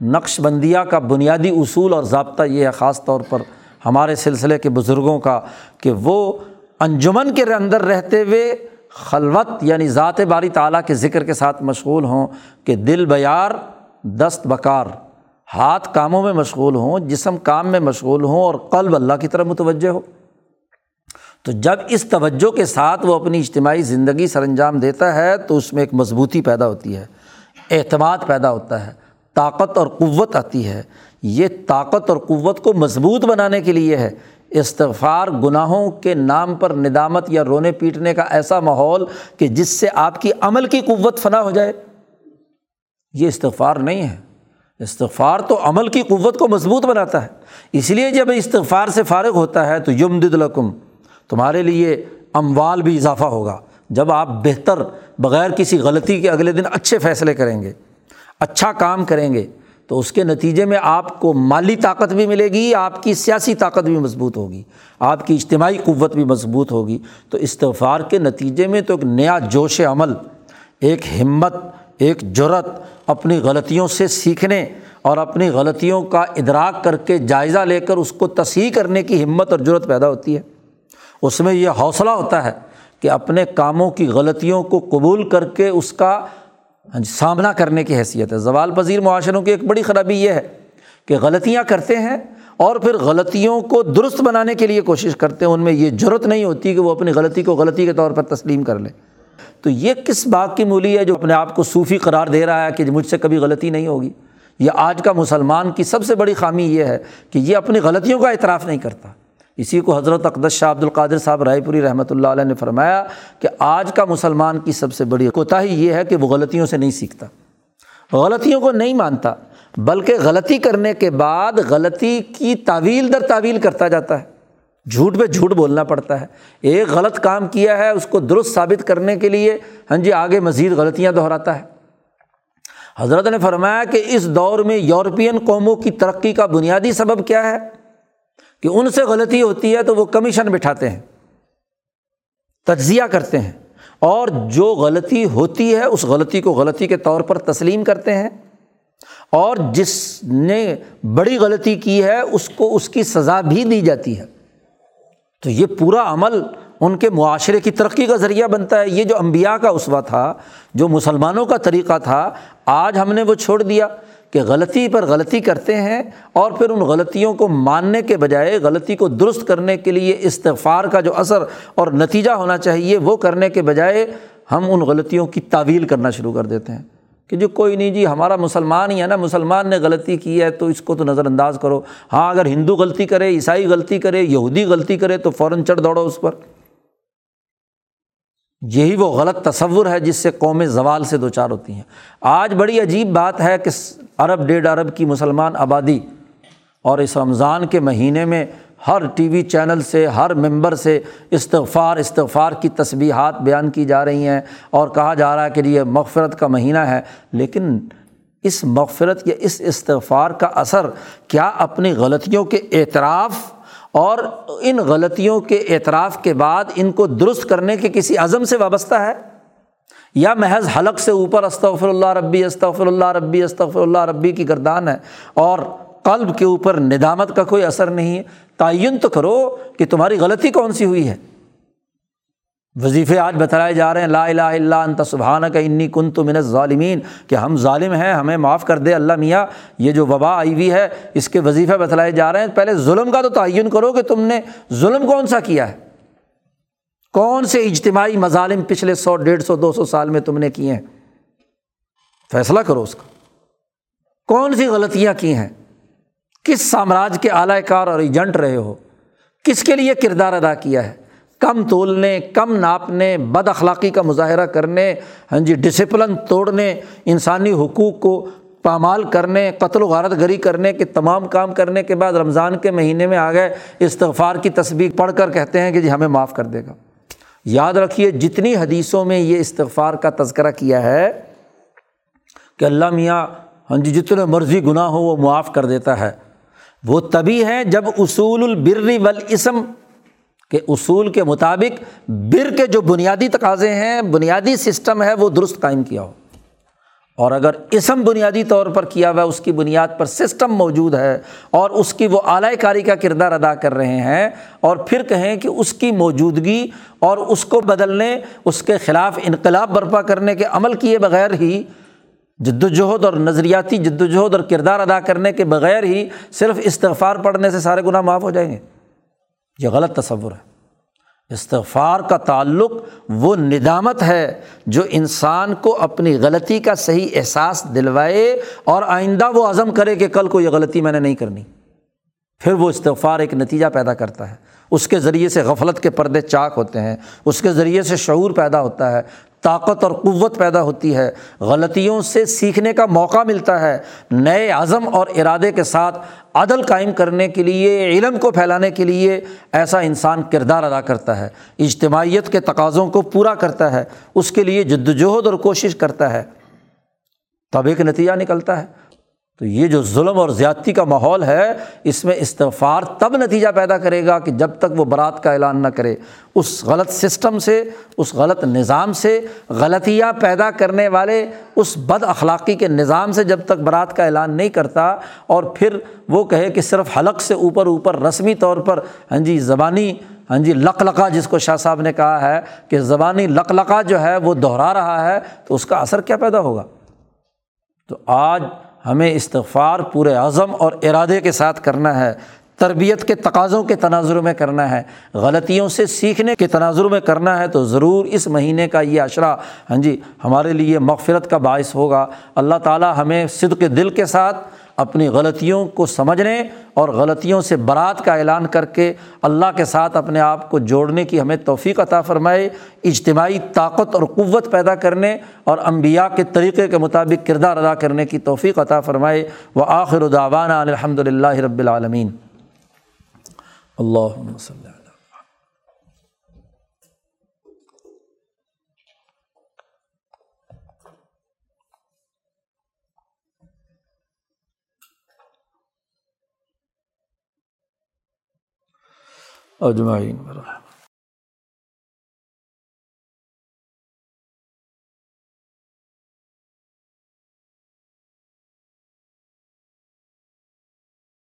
نقش بندیہ کا بنیادی اصول اور ضابطہ یہ ہے خاص طور پر ہمارے سلسلے کے بزرگوں کا کہ وہ انجمن کے اندر رہتے ہوئے خلوت یعنی ذات باری تعالیٰ کے ذکر کے ساتھ مشغول ہوں کہ دل بیار، دست بکار، ہاتھ کاموں میں مشغول ہوں، جسم کام میں مشغول ہوں اور قلب اللہ کی طرف متوجہ ہو۔ تو جب اس توجہ کے ساتھ وہ اپنی اجتماعی زندگی سر انجام دیتا ہے تو اس میں ایک مضبوطی پیدا ہوتی ہے، اعتماد پیدا ہوتا ہے۔ طاقت اور قوت آتی ہے۔ یہ طاقت اور قوت کو مضبوط بنانے کے لیے ہے۔ استغفار گناہوں کے نام پر ندامت یا رونے پیٹنے کا ایسا ماحول کہ جس سے آپ کی عمل کی قوت فنا ہو جائے۔ یہ استغفار نہیں ہے۔ استغفار تو عمل کی قوت کو مضبوط بناتا ہے۔ اس لیے جب استغفار سے فارغ ہوتا ہے تو یم دلکم تمہارے لیے اموال بھی اضافہ ہوگا۔ جب آپ بہتر بغیر کسی غلطی کے اگلے دن اچھے فیصلے کریں گے۔ اچھا کام کریں گے، تو اس کے نتیجے میں آپ کو مالی طاقت بھی ملے گی، آپ کی سیاسی طاقت بھی مضبوط ہوگی، آپ کی اجتماعی قوت بھی مضبوط ہوگی۔ تو استغفار کے نتیجے میں تو ایک نیا جوش عمل، ایک ہمت، ایک جرت اپنی غلطیوں سے سیکھنے اور اپنی غلطیوں کا ادراک کر کے جائزہ لے کر اس کو تصحیح کرنے کی ہمت اور جرت پیدا ہوتی ہے۔ اس میں یہ حوصلہ ہوتا ہے کہ اپنے کاموں کی غلطیوں کو قبول کر کے اس کا ہاں جی، سامنا کرنے کی حیثیت ہے۔ زوال پذیر معاشروں کی ایک بڑی خرابی یہ ہے کہ غلطیاں کرتے ہیں اور پھر غلطیوں کو درست بنانے کے لیے کوشش کرتے ہیں، ان میں یہ ضرورت نہیں ہوتی کہ وہ اپنی غلطی کو غلطی کے طور پر تسلیم کر لیں۔ تو یہ کس بات کی مولی ہے جو اپنے آپ کو صوفی قرار دے رہا ہے کہ مجھ سے کبھی غلطی نہیں ہوگی؟ یہ آج کا مسلمان کی سب سے بڑی خامی یہ ہے کہ یہ اپنی غلطیوں کا اعتراف نہیں کرتا۔ اسی کو حضرت اقدس شاہ عبد القادر صاحب رائے پوری رحمۃ اللہ علیہ نے فرمایا کہ آج کا مسلمان کی سب سے بڑی کوتاہی یہ ہے کہ وہ غلطیوں سے نہیں سیکھتا، غلطیوں کو نہیں مانتا، بلکہ غلطی کرنے کے بعد غلطی کی تعویل در تعویل کرتا جاتا ہے۔ جھوٹ پہ جھوٹ بولنا پڑتا ہے۔ ایک غلط کام کیا ہے، اس کو درست ثابت کرنے کے لیے ہاں جی آگے مزید غلطیاں دہراتا ہے۔ حضرت نے فرمایا کہ اس دور میں یورپین قوموں کی ترقی کا بنیادی سبب کیا ہے؟ کہ ان سے غلطی ہوتی ہے تو وہ کمیشن بٹھاتے ہیں، تجزیہ کرتے ہیں۔ اور جو غلطی ہوتی ہے، اس غلطی کو غلطی کے طور پر تسلیم کرتے ہیں۔ اور جس نے بڑی غلطی کی ہے، اس کو اس کی سزا بھی دی جاتی ہے۔ تو یہ پورا عمل ان کے معاشرے کی ترقی کا ذریعہ بنتا ہے۔ یہ جو امبیا کا اسوا تھا، جو مسلمانوں کا طریقہ تھا، آج ہم نے وہ چھوڑ دیا۔ کہ غلطی پر غلطی کرتے ہیں اور پھر ان غلطیوں کو ماننے کے بجائے غلطی کو درست کرنے کے لیے استغفار کا جو اثر اور نتیجہ ہونا چاہیے وہ کرنے کے بجائے ہم ان غلطیوں کی تعویل کرنا شروع کر دیتے ہیں کہ جو کوئی نہیں جی ہمارا مسلمان ہی ہے نا، مسلمان نے غلطی کی ہے تو اس کو تو نظر انداز کرو۔ ہاں اگر ہندو غلطی کرے، عیسائی غلطی کرے، یہودی غلطی کرے تو فوراً چڑھ دوڑو اس پر۔ یہی وہ غلط تصور ہے جس سے قومیں زوال سے دو چار ہوتی ہیں۔ آج بڑی عجیب بات ہے کہ ارب ڈیڑھ ارب کی مسلمان آبادی اور اس رمضان کے مہینے میں ہر ٹی وی چینل سے، ہر ممبر سے استغفار استغفار کی تصبیحات بیان کی جا رہی ہیں اور کہا جا رہا ہے کہ یہ مغفرت کا مہینہ ہے۔ لیکن اس مغفرت یا اس استغفار کا اثر کیا اپنی غلطیوں کے اعتراف اور ان غلطیوں کے اعتراف کے بعد ان کو درست کرنے کے کسی عزم سے وابستہ ہے؟ یا محض حلق سے اوپر استغفر اللہ ربی، استغفر اللہ ربی، استغفر اللہ ربی کی گردان ہے اور قلب کے اوپر ندامت کا کوئی اثر نہیں ہے؟ تعین تو کرو کہ تمہاری غلطی کون سی ہوئی ہے؟ وظیفے آج بتلائے جا رہے ہیں، لا الہ الا انت سبحانہ کا انی کن تو من ظالمین کہ ہم ظالم ہیں، ہمیں معاف کر دے اللہ میاں، یہ جو وبا آئی ہوئی ہے، اس کے وظیفے بتلائے جا رہے ہیں۔ پہلے ظلم کا تو تعین کرو کہ تم نے ظلم کون سا کیا ہے؟ کون سے اجتماعی مظالم پچھلے سو، ڈیڑھ سو، دو سو سال میں تم نے کیے ہیں؟ فیصلہ کرو اس کا۔ کون سی غلطیاں کی ہیں؟ کس سامراج کے اعلی کار اور ایجنٹ رہے ہو؟ کس کے لیے کردار ادا کیا ہے؟ کم تولنے، کم ناپنے، بد اخلاقی کا مظاہرہ کرنے ہاں جی ڈسپلن توڑنے، انسانی حقوق کو پامال کرنے، قتل و غارت گری کرنے کے تمام کام کرنے کے بعد رمضان کے مہینے میں آ گئے استغفار کی تصویر پڑھ کر کہتے ہیں کہ جی ہمیں معاف کر دے گا۔ یاد رکھیے، جتنی حدیثوں میں یہ استغفار کا تذکرہ کیا ہے کہ اللہ میاں ہاں جی جتنے مرضی گناہ ہو وہ معاف کر دیتا ہے۔ وہ تبھی ہیں جب اصول البری والاسم کہ اصول کے مطابق بر کے جو بنیادی تقاضے ہیں، بنیادی سسٹم ہے، وہ درست قائم کیا ہو۔ اور اگر اسم بنیادی طور پر کیا ہوا، اس کی بنیاد پر سسٹم موجود ہے اور اس کی وہ اعلی کاری کا کردار ادا کر رہے ہیں اور پھر کہیں کہ اس کی موجودگی اور اس کو بدلنے، اس کے خلاف انقلاب برپا کرنے کے عمل کیے بغیر ہی جد وجہد اور نظریاتی جد وجہد اور کردار ادا کرنے کے بغیر ہی صرف استغفار پڑھنے سے سارے گناہ معاف ہو جائیں گے۔ یہ غلط تصور ہے۔ استغفار کا تعلق وہ ندامت ہے جو انسان کو اپنی غلطی کا صحیح احساس دلوائے اور آئندہ وہ عزم کرے کہ کل کو یہ غلطی میں نے نہیں کرنی۔ پھر وہ استغفار ایک نتیجہ پیدا کرتا ہے۔ اس کے ذریعے سے غفلت کے پردے چاک ہوتے ہیں۔ اس کے ذریعے سے شعور پیدا ہوتا ہے۔ طاقت اور قوت پیدا ہوتی ہے۔ غلطیوں سے سیکھنے کا موقع ملتا ہے۔ نئے عزم اور ارادے کے ساتھ عدل قائم کرنے کے لیے، علم کو پھیلانے کے لیے ایسا انسان کردار ادا کرتا ہے۔ اجتماعیت کے تقاضوں کو پورا کرتا ہے۔ اس کے لیے جد وجہد اور کوشش کرتا ہے۔ تب ایک نتیجہ نکلتا ہے۔ تو یہ جو ظلم اور زیادتی کا ماحول ہے، اس میں استغفار تب نتیجہ پیدا کرے گا کہ جب تک وہ برات کا اعلان نہ کرے۔ اس غلط سسٹم سے، اس غلط نظام سے غلطیاں پیدا کرنے والے اس بد اخلاقی کے نظام سے جب تک برات کا اعلان نہیں کرتا اور پھر وہ کہے کہ صرف حلق سے اوپر اوپر رسمی طور پر ہاں جی زبانی ہاں جی لقا جس کو شاہ صاحب نے کہا ہے کہ زبانی لقا جو ہے وہ دہرا رہا ہے، تو اس کا اثر کیا پیدا ہوگا؟ تو آج ہمیں استغفار پورے عزم اور ارادے کے ساتھ کرنا ہے، تربیت کے تقاضوں کے تناظر میں کرنا ہے، غلطیوں سے سیکھنے کے تناظر میں کرنا ہے تو ضرور اس مہینے کا یہ اشرا ہاں جی ہمارے لیے مغفرت کا باعث ہوگا۔ اللہ تعالیٰ ہمیں صدق دل کے ساتھ اپنی غلطیوں کو سمجھنے اور غلطیوں سے برات کا اعلان کر کے اللہ کے ساتھ اپنے آپ کو جوڑنے کی ہمیں توفیق عطا فرمائے، اجتماعی طاقت اور قوت پیدا کرنے اور انبیاء کے طریقے کے مطابق کردار ادا کرنے کی توفیق عطا فرمائے۔ و آخر داوانہ الحمد للہ رب العالمین۔ اللہ وسلم اجمعین. برحمۃ